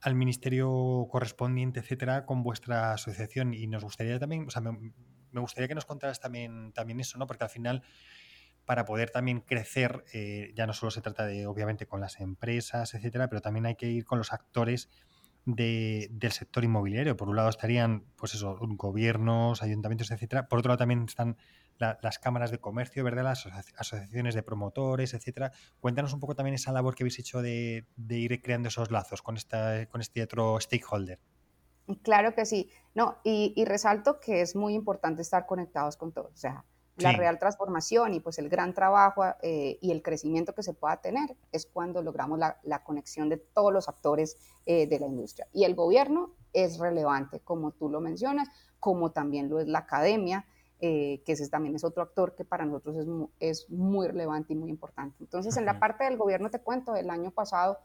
al ministerio correspondiente, etcétera, con vuestra asociación. Y nos gustaría también, o sea, me, gustaría que nos contaras también, también eso, ¿no? Porque al final, para poder también crecer, eh, ya no solo se trata de, obviamente, con las empresas, etcétera, pero también hay que ir con los actores del sector inmobiliario. Por un lado estarían, pues eso, gobiernos, ayuntamientos, etcétera. Por otro lado también están las cámaras de comercio, ¿verdad? Las asociaciones de promotores, etcétera. Cuéntanos un poco también esa labor que habéis hecho de, ir creando esos lazos con, esta, con este otro stakeholder. Claro que sí. No, y, resalto que es muy importante estar conectados con todos. La real transformación y pues el gran trabajo eh, y el crecimiento que se pueda tener es cuando logramos la, conexión de todos los actores eh, de la industria. Y el gobierno es relevante, como tú lo mencionas, como también lo es la academia, eh, que ese también es otro actor que para nosotros es, es muy relevante y muy importante. Entonces, en la parte del gobierno, te cuento, el año pasado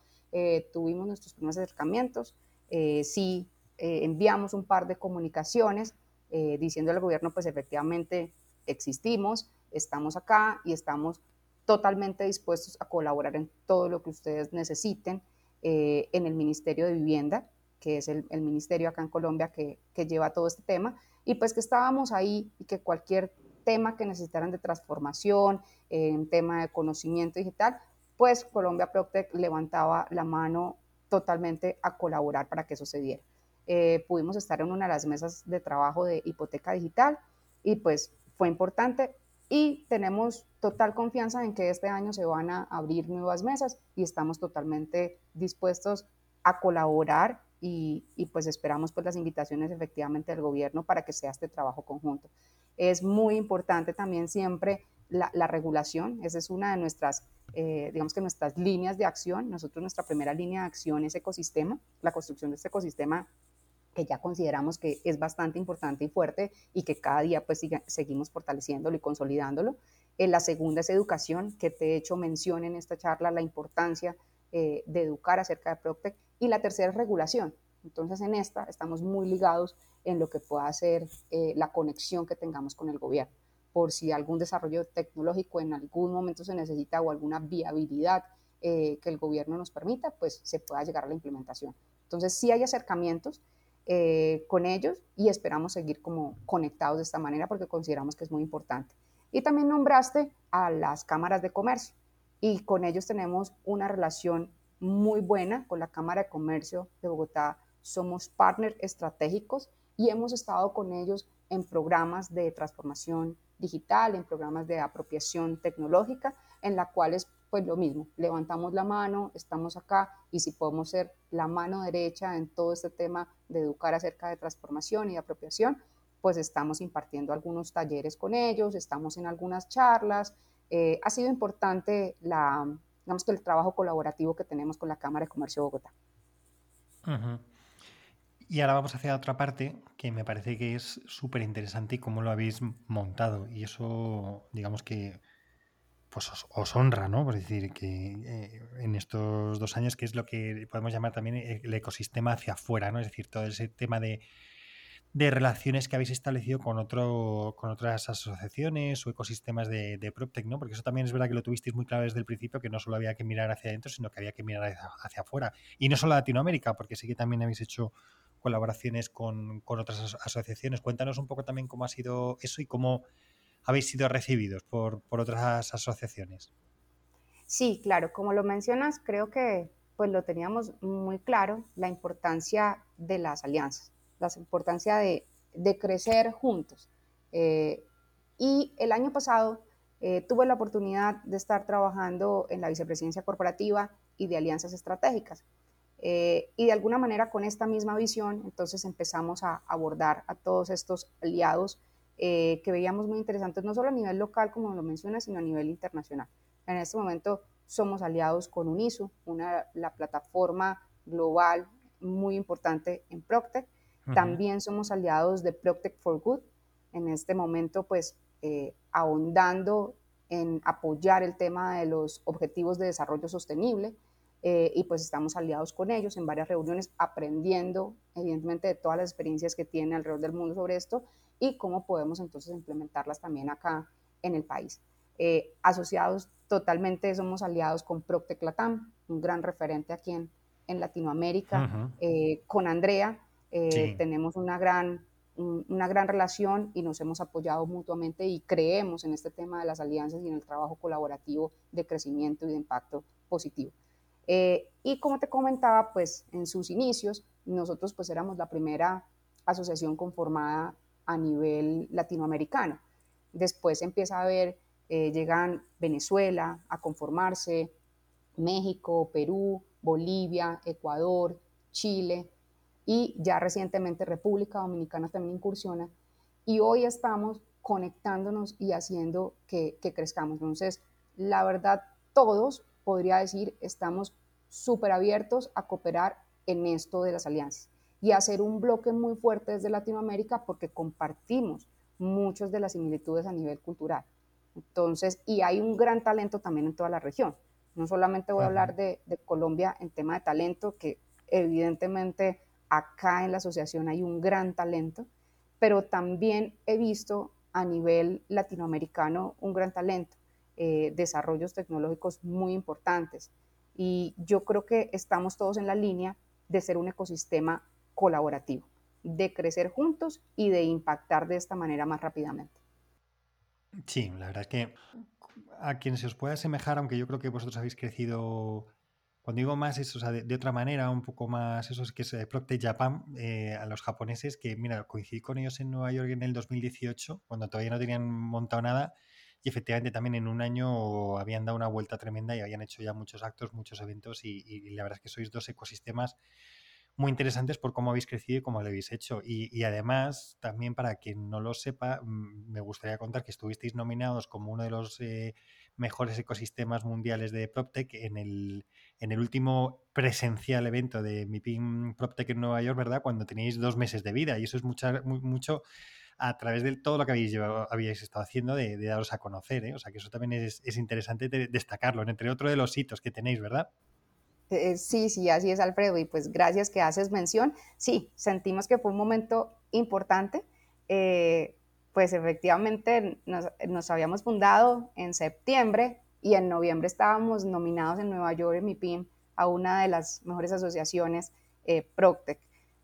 tuvimos nuestros primeros acercamientos, sí enviamos un par de comunicaciones diciendo al gobierno, pues efectivamente, existimos, estamos acá y estamos totalmente dispuestos a colaborar en todo lo que ustedes necesiten eh, en el Ministerio de Vivienda, que es el, ministerio acá en Colombia que, lleva todo este tema, y pues que estábamos ahí y que cualquier tema que necesitaran de transformación, en tema de conocimiento digital, pues Colombia Proctec levantaba la mano totalmente a colaborar para que eso se diera. Eh, pudimos estar en una de las mesas de trabajo de hipoteca digital y pues fue importante y tenemos total confianza en que este año se van a abrir nuevas mesas y estamos totalmente dispuestos a colaborar y, pues esperamos pues las invitaciones efectivamente del gobierno para que sea este trabajo conjunto. Es muy importante también siempre la, regulación, esa es una de nuestras, eh, digamos que nuestras líneas de acción. Nosotros nuestra primera línea de acción es ecosistema, la construcción de este ecosistema que ya consideramos que es bastante importante y fuerte y que cada día pues seguimos fortaleciéndolo y consolidándolo. Eh, la segunda es educación, que te he hecho mención en esta charla la importancia eh, de educar acerca de Proctec. Y la tercera es regulación. Entonces en esta estamos muy ligados en lo que pueda ser eh, la conexión que tengamos con el gobierno. Por si algún desarrollo tecnológico en algún momento se necesita o alguna viabilidad que el gobierno nos permita, pues se pueda llegar a la implementación. Entonces sí hay acercamientos eh, con ellos y esperamos seguir como conectados de esta manera porque consideramos que es muy importante. Y también nombraste a las cámaras de comercio y con ellos tenemos una relación muy buena con la Cámara de Comercio de Bogotá. Somos partners estratégicos y hemos estado con ellos en programas de transformación digital, en programas de apropiación tecnológica, en la cuales pues lo mismo, levantamos la mano, estamos acá y si podemos ser la mano derecha en todo este tema de educar acerca de transformación y apropiación, pues estamos impartiendo algunos talleres con ellos, estamos en algunas charlas. Eh, ha sido importante la, digamos que el trabajo colaborativo que tenemos con la Cámara de Comercio de Bogotá. Y ahora vamos hacia otra parte que me parece que es súper interesante y cómo lo habéis montado. Y eso, digamos que pues os, honra, ¿no? Es decir, que eh, en estos dos años, que es lo que podemos llamar también el ecosistema hacia afuera, ¿no? Es decir, todo ese tema de, relaciones que habéis establecido con otro, con otras asociaciones o ecosistemas de, de PropTech, ¿no? Porque eso también es verdad que lo tuvisteis muy claro desde el principio, que no solo había que mirar hacia adentro, sino que había que mirar hacia, afuera. Y no solo Latinoamérica, porque sí que también habéis hecho colaboraciones con, con otras asociaciones. Cuéntanos un poco también cómo ha sido eso y cómo habéis sido recibidos por, otras asociaciones. Sí, claro, como lo mencionas, creo que pues lo teníamos muy claro, la importancia de las alianzas, la importancia de, crecer juntos. Eh, y el año pasado eh, tuve la oportunidad de estar trabajando en la vicepresidencia corporativa y de alianzas estratégicas. Eh, y de alguna manera con esta misma visión, entonces empezamos a abordar a todos estos aliados eh, que veíamos muy interesantes, no solo a nivel local, como lo menciona, sino a nivel internacional. En este momento somos aliados con UNISO, una, la plataforma global muy importante en Proctec. También somos aliados de Proctec for Good. En este momento, pues, eh, ahondando en apoyar el tema de los objetivos de desarrollo sostenible. Eh, y pues estamos aliados con ellos en varias reuniones, aprendiendo evidentemente de todas las experiencias que tienen alrededor del mundo sobre esto y cómo podemos entonces implementarlas también acá en el país. Eh, asociados totalmente, somos aliados con Proctec Latam, un gran referente aquí en, en Latinoamérica. Eh, con Andrea eh, tenemos una gran, una gran relación y nos hemos apoyado mutuamente y creemos en este tema de las alianzas y en el trabajo colaborativo de crecimiento y de impacto positivo. Eh, y como te comentaba, pues en sus inicios, nosotros pues éramos la primera asociación conformada a nivel latinoamericano. Después empieza a ver, llegan Venezuela a conformarse, México, Perú, Bolivia, Ecuador, Chile y ya recientemente República Dominicana también incursiona. Y hoy estamos conectándonos y haciendo que, crezcamos. Entonces, la verdad, todos, podría decir, estamos súper abiertos a cooperar en esto de las alianzas y hacer un bloque muy fuerte desde Latinoamérica porque compartimos muchas de las similitudes a nivel cultural. Entonces, y hay un gran talento también en toda la región. No solamente voy a hablar de, Colombia en tema de talento, que evidentemente acá en la asociación hay un gran talento, pero también he visto a nivel latinoamericano un gran talento, eh, desarrollos tecnológicos muy importantes. Y yo creo que estamos todos en la línea de ser un ecosistema colaborativo, de crecer juntos y de impactar de esta manera más rápidamente. Sí, la verdad que a quien se os pueda asemejar, aunque yo creo que vosotros habéis crecido, cuando digo más, es, de, otra manera, un poco más, eso es que es eh, Procter Japan, eh, a los japoneses, que mira, coincidí con ellos en Nueva York en el 2018, cuando todavía no tenían montado nada, y efectivamente también en un año habían dado una vuelta tremenda y habían hecho ya muchos actos, muchos eventos, y la verdad es que sois dos ecosistemas muy interesantes por cómo habéis crecido y cómo lo habéis hecho. Y, además, también para quien no lo sepa, mm, me gustaría contar que estuvisteis nominados como uno de los eh, mejores ecosistemas mundiales de PropTech en el, en el último presencial evento de MIPIM PropTech en Nueva York, ¿verdad? Cuando teníais dos meses de vida. Y eso es mucha, mucho a través de todo lo que habéis, llevado, habíais estado haciendo de, daros a conocer. ¿eh? O sea que eso también es, es interesante destacarlo, entre otro de los hitos que tenéis, ¿verdad? Eh, sí, sí, así es, Alfredo, y pues gracias que haces mención. Sí, sentimos que fue un momento importante. Eh, pues efectivamente nos, habíamos fundado en septiembre y en noviembre estábamos nominados en Nueva York en MIPIM a una de las mejores asociaciones eh, Proctec.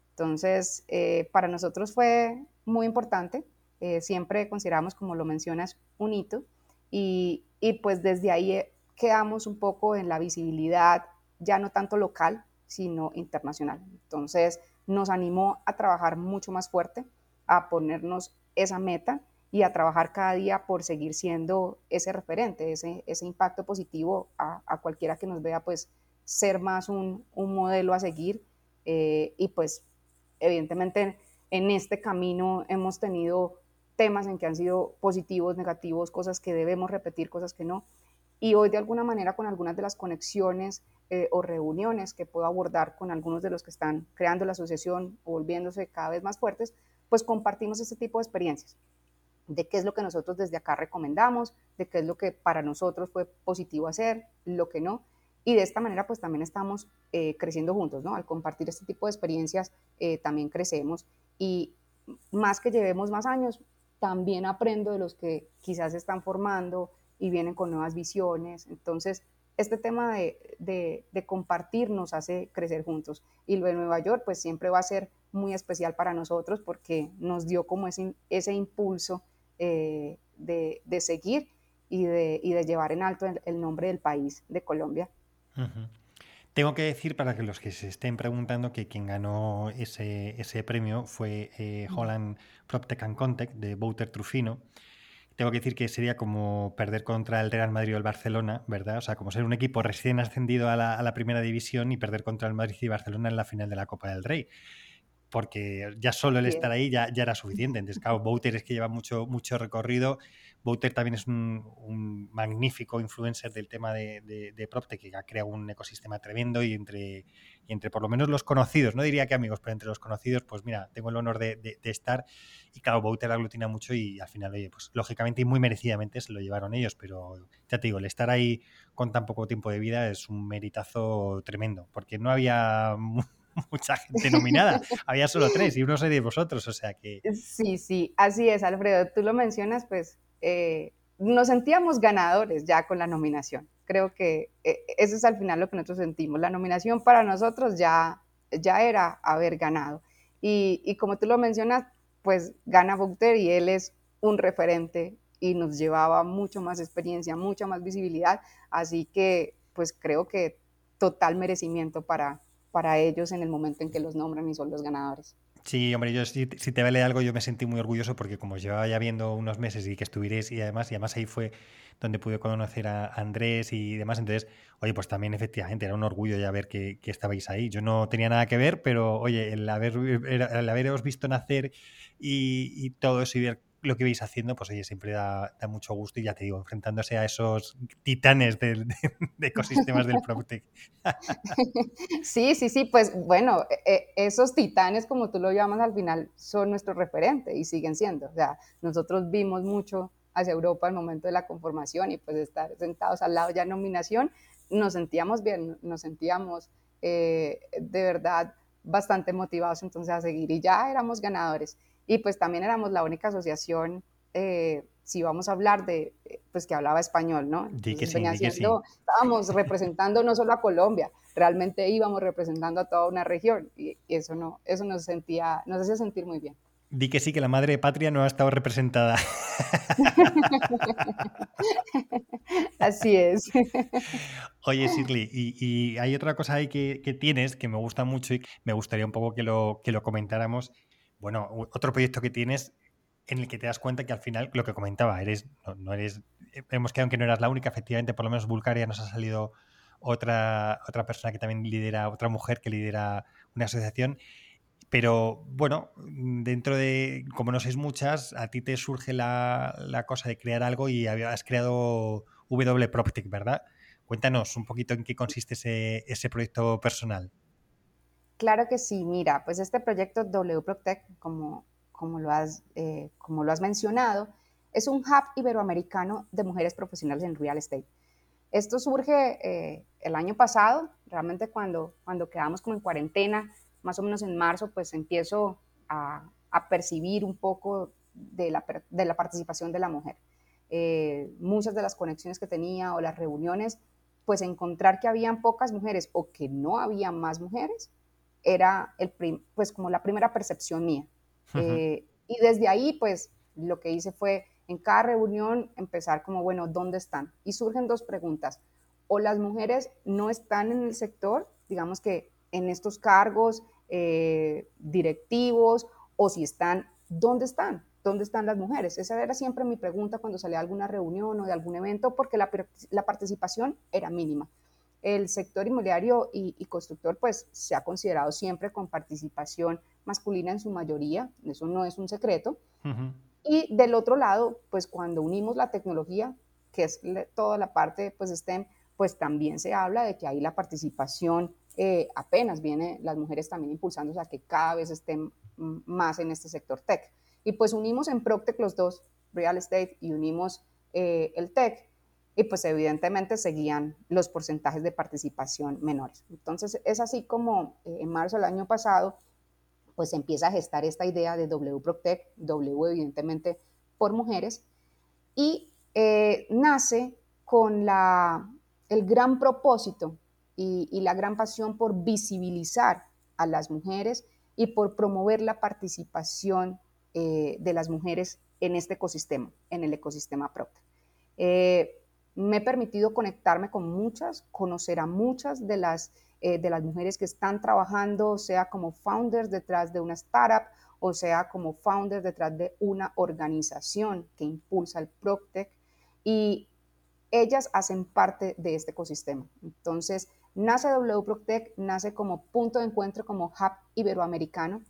Entonces, para nosotros fue muy importante. siempre consideramos, como lo mencionas, un hito y, y pues desde ahí quedamos un poco en la visibilidad, ya no tanto local, sino internacional. Entonces nos animó a trabajar mucho más fuerte, a ponernos esa meta y a trabajar cada día por seguir siendo ese referente, ese, ese impacto positivo a, cualquiera que nos vea, pues ser más un, un modelo a seguir eh, y pues evidentemente en este camino hemos tenido temas en que han sido positivos, negativos, cosas que debemos repetir, cosas que no. Y hoy de alguna manera con algunas de las conexiones eh, o reuniones que puedo abordar con algunos de los que están creando la asociación o volviéndose cada vez más fuertes, pues compartimos este tipo de experiencias, de qué es lo que nosotros desde acá recomendamos, de qué es lo que para nosotros fue positivo hacer, lo que no. Y de esta manera, pues también estamos eh, creciendo juntos, ¿no? Al compartir este tipo de experiencias, eh, también crecemos. Y más que llevemos más años, también aprendo de los que quizás están formando y vienen con nuevas visiones. Entonces, este tema de, compartir nos hace crecer juntos. Y lo de Nueva York, pues siempre va a ser muy especial para nosotros porque nos dio como ese, ese impulso eh, de, seguir y de, de, llevar en alto el, nombre del país, de Colombia. Tengo que decir para que los que se estén preguntando que quien ganó ese, ese premio fue eh, Holland PropTech and Contech de Bouter Trufino tengo que decir que sería como perder contra el Real Madrid o el Barcelona, ¿verdad? O sea, como ser un equipo recién ascendido a la, a la primera división y perder contra el Madrid y Barcelona en la final de la Copa del Rey porque ya solo el estar ahí ya, ya era suficiente. Entonces, claro, Bouter es que lleva mucho, mucho recorrido. Bouter también es un, magnífico influencer del tema de, de, PropTech, que ha creado un ecosistema tremendo y entre, y entre por lo menos los conocidos, no diría que amigos, pero entre los conocidos, pues mira, tengo el honor de, estar. Y claro, Bouter aglutina mucho y al final, oye, pues lógicamente y muy merecidamente se lo llevaron ellos, pero ya te digo, el estar ahí con tan poco tiempo de vida es un meritazo tremendo, porque no había mucha gente nominada. Había solo tres y uno soy de vosotros, o sea que... Sí, sí, así es, Alfredo. Tú lo mencionas, pues eh, nos sentíamos ganadores ya con la nominación. Creo que eh, eso es al final lo que nosotros sentimos. La nominación para nosotros ya, ya era haber ganado. Y, y como tú lo mencionas, pues gana Bukter y él es un referente y nos llevaba mucho más experiencia, mucha más visibilidad. Así que pues creo que total merecimiento para, para ellos en el momento en que los nombran y son los ganadores. Sí, hombre, yo si, te vale algo, yo me sentí muy orgulloso porque como llevaba ya viendo unos meses y que estuvierais y además, y además ahí fue donde pude conocer a Andrés y demás, entonces, oye, pues también efectivamente era un orgullo ya ver que, estabais ahí. Yo no tenía nada que ver, pero oye, el, haber, el haberos visto nacer y, y todo eso y ver lo que vais haciendo, pues oye, siempre da, mucho gusto y ya te digo, enfrentándose a esos titanes de, ecosistemas del PropTech. Sí, sí, sí, pues bueno, e, e, esos titanes, como tú lo llamas al final, son nuestro referente y siguen siendo. O sea, nosotros vimos mucho hacia Europa al momento de la conformación y pues estar sentados al lado ya en nominación, nos sentíamos bien, nos sentíamos eh, de verdad bastante motivados entonces a seguir y ya éramos ganadores. Y pues también éramos la única asociación, eh, si vamos a hablar de, pues que hablaba español, ¿no? que Estábamos representando no solo a Colombia, realmente íbamos representando a toda una región y eso, no, eso nos, sentía, nos hacía sentir muy bien. Di que sí, que la madre patria no ha estado representada. Así es. Oye, Shirley, y, hay otra cosa ahí que, que, tienes que me gusta mucho y me gustaría un poco que lo, que lo comentáramos bueno, otro proyecto que tienes en el que te das cuenta que al final, lo que comentaba, eres, no, eres, hemos quedado en que no eras la única, efectivamente, por lo menos Bulgaria nos ha salido otra, otra persona que también lidera, otra mujer que lidera una asociación. Pero bueno, dentro de, como no sois muchas, a ti te surge la, la cosa de crear algo y has creado W Proptech, ¿verdad? Cuéntanos un poquito en qué consiste ese, ese proyecto personal. Claro que sí, mira, pues este proyecto WProtect, como, como, lo has, eh, como lo has mencionado, es un hub iberoamericano de mujeres profesionales en real estate. Esto surge eh, el año pasado, realmente cuando, cuando quedamos como en cuarentena, más o menos en marzo, pues empiezo a, a percibir un poco de la, de la, participación de la mujer. Eh, muchas de las conexiones que tenía o las reuniones, pues encontrar que habían pocas mujeres o que no había más mujeres, era el pues como la primera percepción mía. Eh, y desde ahí, pues lo que hice fue en cada reunión empezar como, bueno, ¿dónde están? Y surgen dos preguntas. O las mujeres no están en el sector, digamos que en estos cargos eh, directivos, o si están, ¿dónde están? ¿Dónde están las mujeres? Esa era siempre mi pregunta cuando salía a alguna reunión o de algún evento, porque la, la participación era mínima el sector inmobiliario y, constructor pues se ha considerado siempre con participación masculina en su mayoría, eso no es un secreto. Y del otro lado, pues cuando unimos la tecnología, que es toda la parte pues STEM, pues también se habla de que ahí la participación eh, apenas viene, las mujeres también impulsándose a que cada vez estén más en este sector tech. Y pues unimos en Proctec los dos, real estate, y unimos eh, el tech, y pues evidentemente seguían los porcentajes de participación menores. Entonces es así como eh, en marzo del año pasado pues empieza a gestar esta idea de W Proctec, W evidentemente por mujeres, y eh, nace con la, el gran propósito y, la gran pasión por visibilizar a las mujeres y por promover la participación eh, de las mujeres en este ecosistema, en el ecosistema Proctec me he permitido conectarme con muchas, conocer a muchas de las, eh, de las mujeres que están trabajando, sea como founders detrás de una startup o sea como founders detrás de una organización que impulsa el PropTech y ellas hacen parte de este ecosistema. Entonces, nace W nace como punto de encuentro, como hub iberoamericano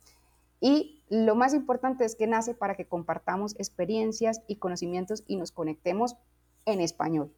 y lo más importante es que nace para que compartamos experiencias y conocimientos y nos conectemos en español.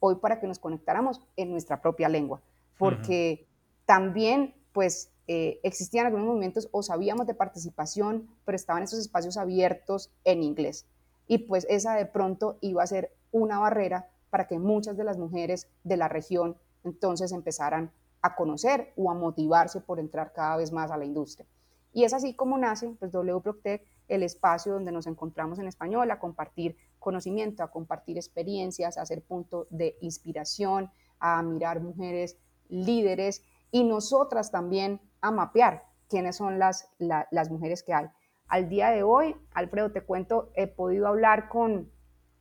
Hoy para que nos conectáramos en nuestra propia lengua, porque también pues eh, existían algunos movimientos o sabíamos de participación, pero estaban esos espacios abiertos en inglés. Y pues esa de pronto iba a ser una barrera para que muchas de las mujeres de la región entonces empezaran a conocer o a motivarse por entrar cada vez más a la industria. Y es así como nace pues, WProctec, el espacio donde nos encontramos en español a compartir conocimiento, a compartir experiencias, a ser punto de inspiración, a mirar mujeres líderes y nosotras también a mapear quiénes son las, las mujeres que hay. Al día de hoy, Alfredo, te cuento, he podido hablar con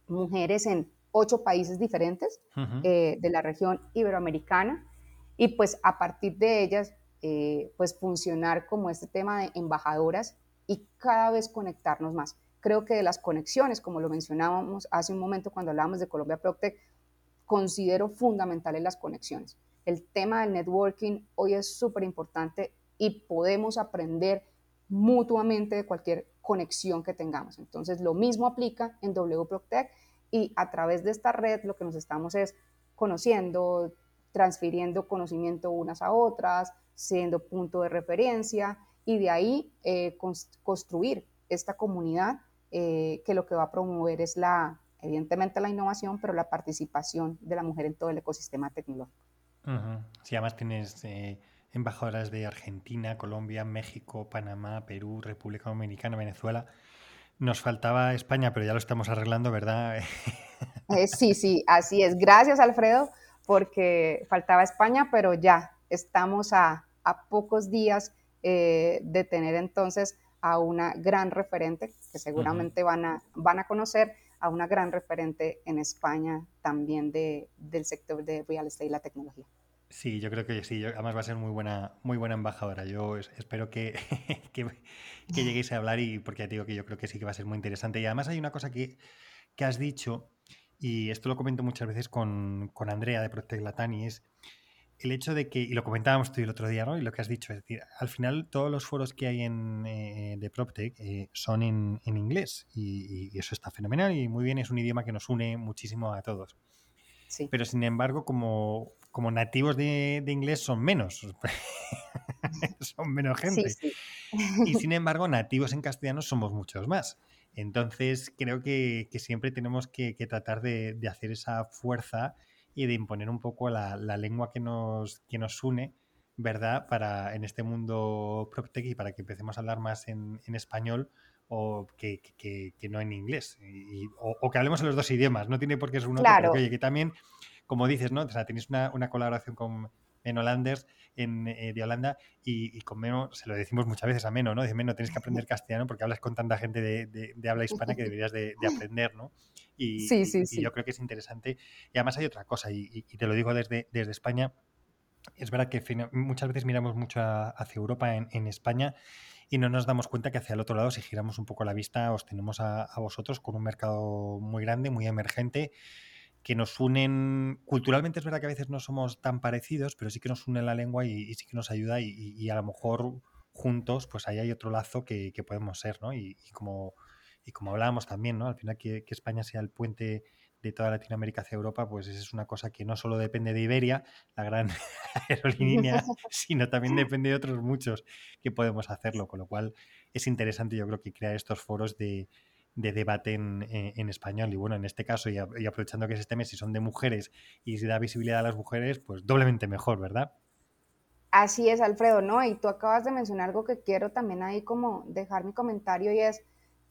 mujeres en ocho países diferentes eh, de la región iberoamericana y pues a partir de ellas, eh, pues funcionar como este tema de embajadoras y cada vez conectarnos más. Creo que de las conexiones, como lo mencionábamos hace un momento cuando hablábamos de Colombia Proctec, considero fundamentales las conexiones. El tema del networking hoy es súper importante y podemos aprender mutuamente de cualquier conexión que tengamos. Entonces, lo mismo aplica en WProctec y a través de esta red lo que nos estamos es conociendo, transfiriendo conocimiento unas a otras, siendo punto de referencia y de ahí eh, construir esta comunidad eh, que lo que va a promover es la, evidentemente la innovación, pero la participación de la mujer en todo el ecosistema tecnológico. Si además tienes eh, embajadoras de Argentina, Colombia, México, Panamá, Perú, República Dominicana, Venezuela. Nos faltaba España, pero ya lo estamos arreglando, ¿verdad? Eh, sí, sí, así es. Gracias, Alfredo, porque faltaba España, pero ya estamos a, pocos días eh, de tener entonces a una gran referente, que seguramente van, a, van a conocer, a una gran referente en España también de, del sector de real estate y la tecnología. Sí, yo creo que sí. además va a ser muy buena, muy buena embajadora. Yo espero que, que, lleguéis a hablar y porque digo que yo creo que sí que va a ser muy interesante. Y además hay una cosa que, que has dicho, y esto lo comento muchas veces con, Andrea de Protect Latani, es el hecho de que, y lo comentábamos tú el otro día, ¿no? Y lo que has dicho, es decir, al final todos los foros que hay en, eh, de PropTech eh, son en, inglés y, y, eso está fenomenal y muy bien, es un idioma que nos une muchísimo a todos. Sí. Pero sin embargo, como como nativos de, inglés son menos, son menos gente. Y sin embargo, nativos en castellano somos muchos más. Entonces, creo que, siempre tenemos que, tratar de, hacer esa fuerza y de imponer un poco la, lengua que nos, que nos une, ¿verdad? Para en este mundo PropTech y para que empecemos a hablar más en, español o que, no en inglés. o, que hablemos en los dos idiomas. No tiene por qué ser uno claro. oye, que también como dices, ¿no? O sea, tenéis una, colaboración con Meno Landers en, eh, de Holanda y, con Meno, se lo decimos muchas veces a Meno, ¿no? Dice, Meno, tienes que aprender castellano porque hablas con tanta gente de, habla hispana que deberías de, aprender, ¿no? Y, sí, sí, sí. yo creo que es interesante. Y además hay otra cosa, y, te lo digo desde, desde España, es verdad que muchas veces miramos mucho hacia Europa en, España y no nos damos cuenta que hacia el otro lado, si giramos un poco la vista, os tenemos a vosotros con un mercado muy grande, muy emergente, que nos unen culturalmente es verdad que a veces no somos tan parecidos, pero sí que nos une la lengua y, sí que nos ayuda y, a lo mejor juntos pues ahí hay otro lazo que, podemos ser, ¿no? Y, como, y como hablábamos también, ¿no? Al final que, España sea el puente de toda Latinoamérica hacia Europa, pues es una cosa que no solo depende de Iberia, la gran aerolínea, sino también depende de otros muchos que podemos hacerlo, con lo cual es interesante yo creo que crear estos foros de, de debate en, español. Y bueno, en este caso, y, aprovechando que es este mes, si son de mujeres y se da visibilidad a las mujeres, pues doblemente mejor, ¿verdad? Así es, Alfredo, ¿no? Y tú acabas de mencionar algo que quiero también ahí como dejar mi comentario y es,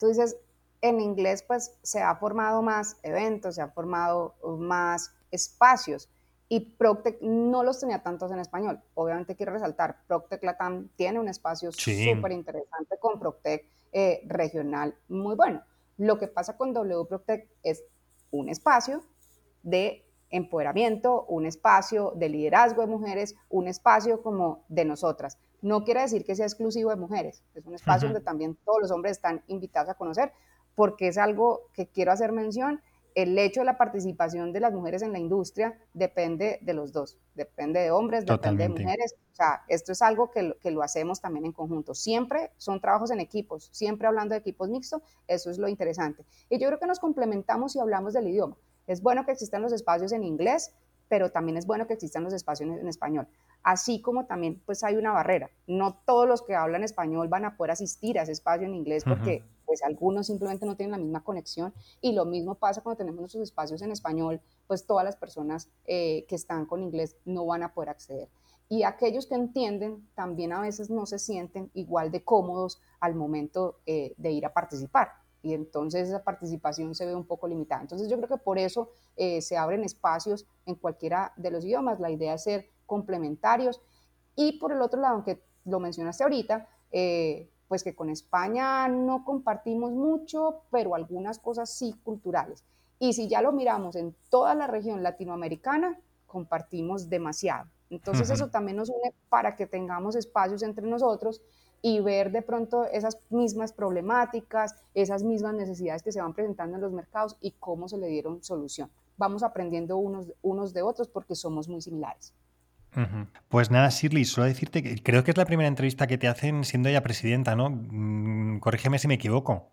tú dices, en inglés pues se ha formado más eventos, se ha formado más espacios y Proctec no los tenía tantos en español. Obviamente quiero resaltar, Proctec Latam tiene un espacio súper interesante con Proctec eh, regional muy bueno. Lo que pasa con WProtect es un espacio de empoderamiento, un espacio de liderazgo de mujeres, un espacio como de nosotras. No quiere decir que sea exclusivo de mujeres, es un espacio donde también todos los hombres están invitados a conocer, porque es algo que quiero hacer mención el hecho de la participación de las mujeres en la industria depende de los dos, depende de hombres, depende de mujeres. O sea, esto es algo que, que, lo hacemos también en conjunto. Siempre son trabajos en equipos, siempre hablando de equipos mixtos, eso es lo interesante. Y yo creo que nos complementamos y hablamos del idioma. Es bueno que existan los espacios en inglés, pero también es bueno que existan los espacios en, español. Así como también pues hay una barrera. No todos los que hablan español van a poder asistir a ese espacio en inglés porque pues algunos simplemente no tienen la misma conexión y lo mismo pasa cuando tenemos nuestros espacios en español, pues todas las personas eh, que están con inglés no van a poder acceder. y aquellos que entienden también a veces no se sienten igual de cómodos al momento eh, de ir a participar. Y entonces esa participación se ve un poco limitada. Entonces yo creo que por eso eh, se abren espacios en cualquiera de los idiomas. La idea es ser complementarios. Y por el otro lado, aunque lo mencionaste ahorita, eh, pues que con España no compartimos mucho, pero algunas cosas sí culturales. Y si ya lo miramos en toda la región latinoamericana, compartimos demasiado. Entonces eso también nos une para que tengamos espacios entre nosotros y ver de pronto esas mismas problemáticas, esas mismas necesidades que se van presentando en los mercados y cómo se le dieron solución. Vamos aprendiendo unos, unos de otros porque somos muy similares. Pues nada, Shirley, solo decirte que creo que es la primera entrevista que te hacen siendo ella presidenta, ¿no? Mm, corrígeme si me equivoco.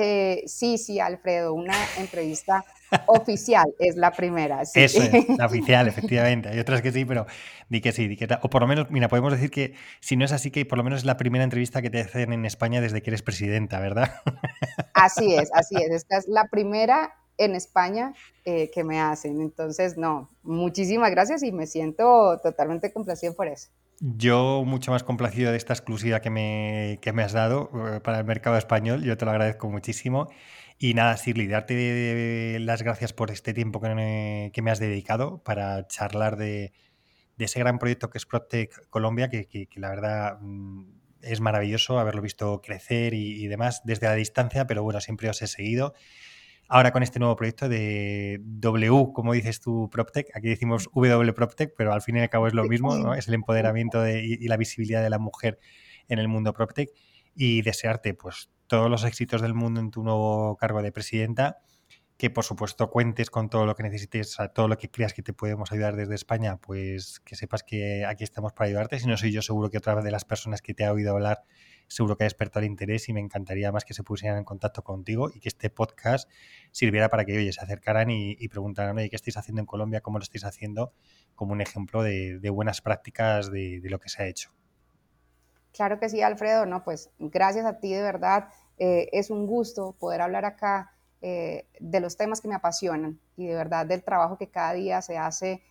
Eh, sí, sí, Alfredo, una entrevista oficial es la primera. Sí. Eso es, la oficial, efectivamente. Hay otras que sí, pero di que sí, di que O por lo menos, mira, podemos decir que si no es así, que por lo menos es la primera entrevista que te hacen en España desde que eres presidenta, ¿verdad? Así es, así es. Esta es la primera en España eh, que me hacen. Entonces, no, muchísimas gracias y me siento totalmente complacido por eso. Yo mucho más complacido de esta exclusiva que me, me has dado eh, para el mercado español, yo te lo agradezco muchísimo. Y nada, Shirley, darte las gracias por este tiempo que me, que me has dedicado para charlar de, ese gran proyecto que es Protec Colombia, que, la verdad mm, es maravilloso haberlo visto crecer y, demás desde la distancia, pero bueno, siempre os he seguido ahora con este nuevo proyecto de W, como dices tú, PropTech. Aquí decimos W PropTech, pero al fin y al cabo es lo mismo, ¿no? Es el empoderamiento y, la visibilidad de la mujer en el mundo PropTech. Y desearte, pues, todos los éxitos del mundo en tu nuevo cargo de presidenta. Que por supuesto cuentes con todo lo que necesites, todo lo que creas que te podemos ayudar desde España, pues que sepas que aquí estamos para ayudarte. Si no soy yo, seguro que otra vez de las personas que te ha oído hablar seguro que ha despertado el interés y me encantaría más que se pusieran en contacto contigo y que este podcast sirviera para que oye, se acercaran y, preguntaran, oye, ¿qué estáis haciendo en Colombia? ¿Cómo lo estáis haciendo? Como un ejemplo de, buenas prácticas de, lo que se ha hecho. Claro que sí, Alfredo. No, pues gracias a ti de verdad. Eh, es un gusto poder hablar acá eh, de los temas que me apasionan y de verdad del trabajo que cada día se hace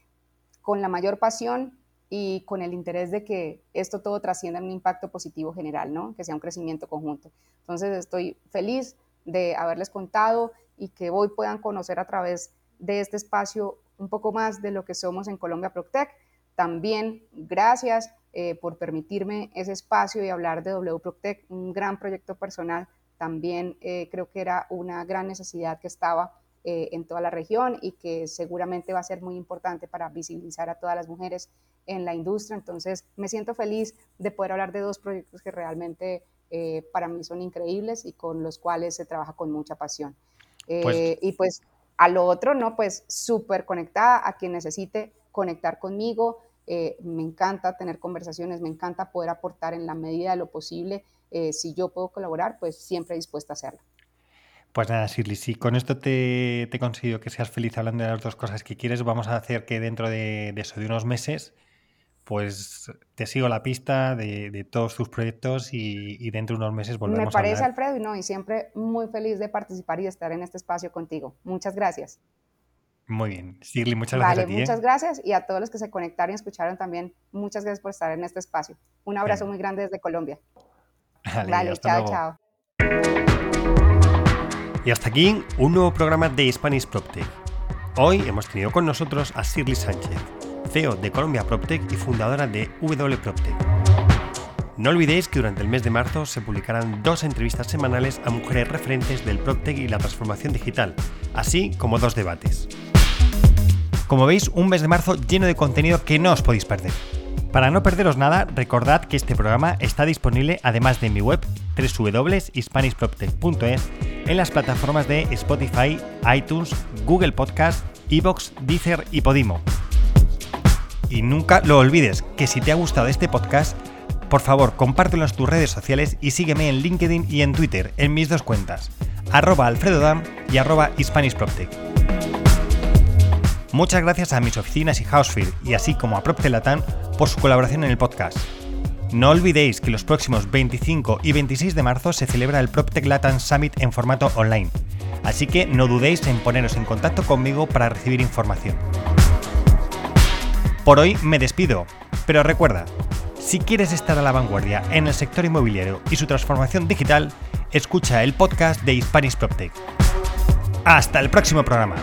con la mayor pasión y con el interés de que esto todo trascienda en un impacto positivo general, ¿no? Que sea un crecimiento conjunto. Entonces estoy feliz de haberles contado y que hoy puedan conocer a través de este espacio un poco más de lo que somos en Colombia Proctec. También gracias eh, por permitirme ese espacio y hablar de W Proctec, un gran proyecto personal. También eh, creo que era una gran necesidad que estaba eh, en toda la región y que seguramente va a ser muy importante para visibilizar a todas las mujeres en la industria. Entonces, me siento feliz de poder hablar de dos proyectos que realmente eh, para mí son increíbles y con los cuales se trabaja con mucha pasión. Eh, pues y pues a lo otro, ¿no? Pues súper conectada a quien necesite conectar conmigo. Eh, me encanta tener conversaciones, me encanta poder aportar en la medida de lo posible. Si yo puedo colaborar, pues siempre dispuesta a hacerlo. Pues nada, Shirley, si con esto te, te consigo que seas feliz hablando de las dos cosas que quieres, vamos a hacer que dentro de, de eso, de unos meses, pues te sigo la pista de, todos tus proyectos y, dentro de unos meses volvemos a Me parece, Alfredo, y, no, y siempre muy feliz de participar y de estar en este espacio contigo. Muchas gracias. Muy bien. Shirley, muchas gracias a ti. ¿eh? Muchas gracias y a todos los que se conectaron y escucharon también, muchas gracias por estar en este espacio. Un abrazo muy grande desde Colombia. Vale, chao, chao. Y hasta aquí un nuevo programa de Spanish PropTech. Hoy hemos tenido con nosotros a Shirley Sánchez CEO de Colombia PropTech y fundadora de W PropTech. No olvidéis que durante el mes de marzo se publicarán dos entrevistas semanales a mujeres referentes del PropTech y la transformación digital, así como dos debates. Como veis, un mes de marzo lleno de contenido que no os podéis perder. Para no perderos nada, recordad que este programa está disponible además de mi web www.hispanishproptech.es en las plataformas de Spotify, iTunes, Google Podcast, Evox, Deezer y Podimo. Y nunca lo olvides, que si te ha gustado este podcast, por favor compártelo en tus redes sociales y sígueme en LinkedIn y en Twitter, en mis dos cuentas, arroba alfredodam y arroba hispanishproptech. Muchas gracias a mis oficinas y Housefear y así como a Proptelatam por su colaboración en el podcast. No olvidéis que los próximos 25 y 26 de marzo se celebra el PropTech Latam Summit en formato online, así que no dudéis en poneros en contacto conmigo para recibir información. Por hoy me despido. Pero recuerda, si quieres estar a la vanguardia en el sector inmobiliario y su transformación digital, escucha el podcast de Hispanic PropTech. Hasta el próximo programa.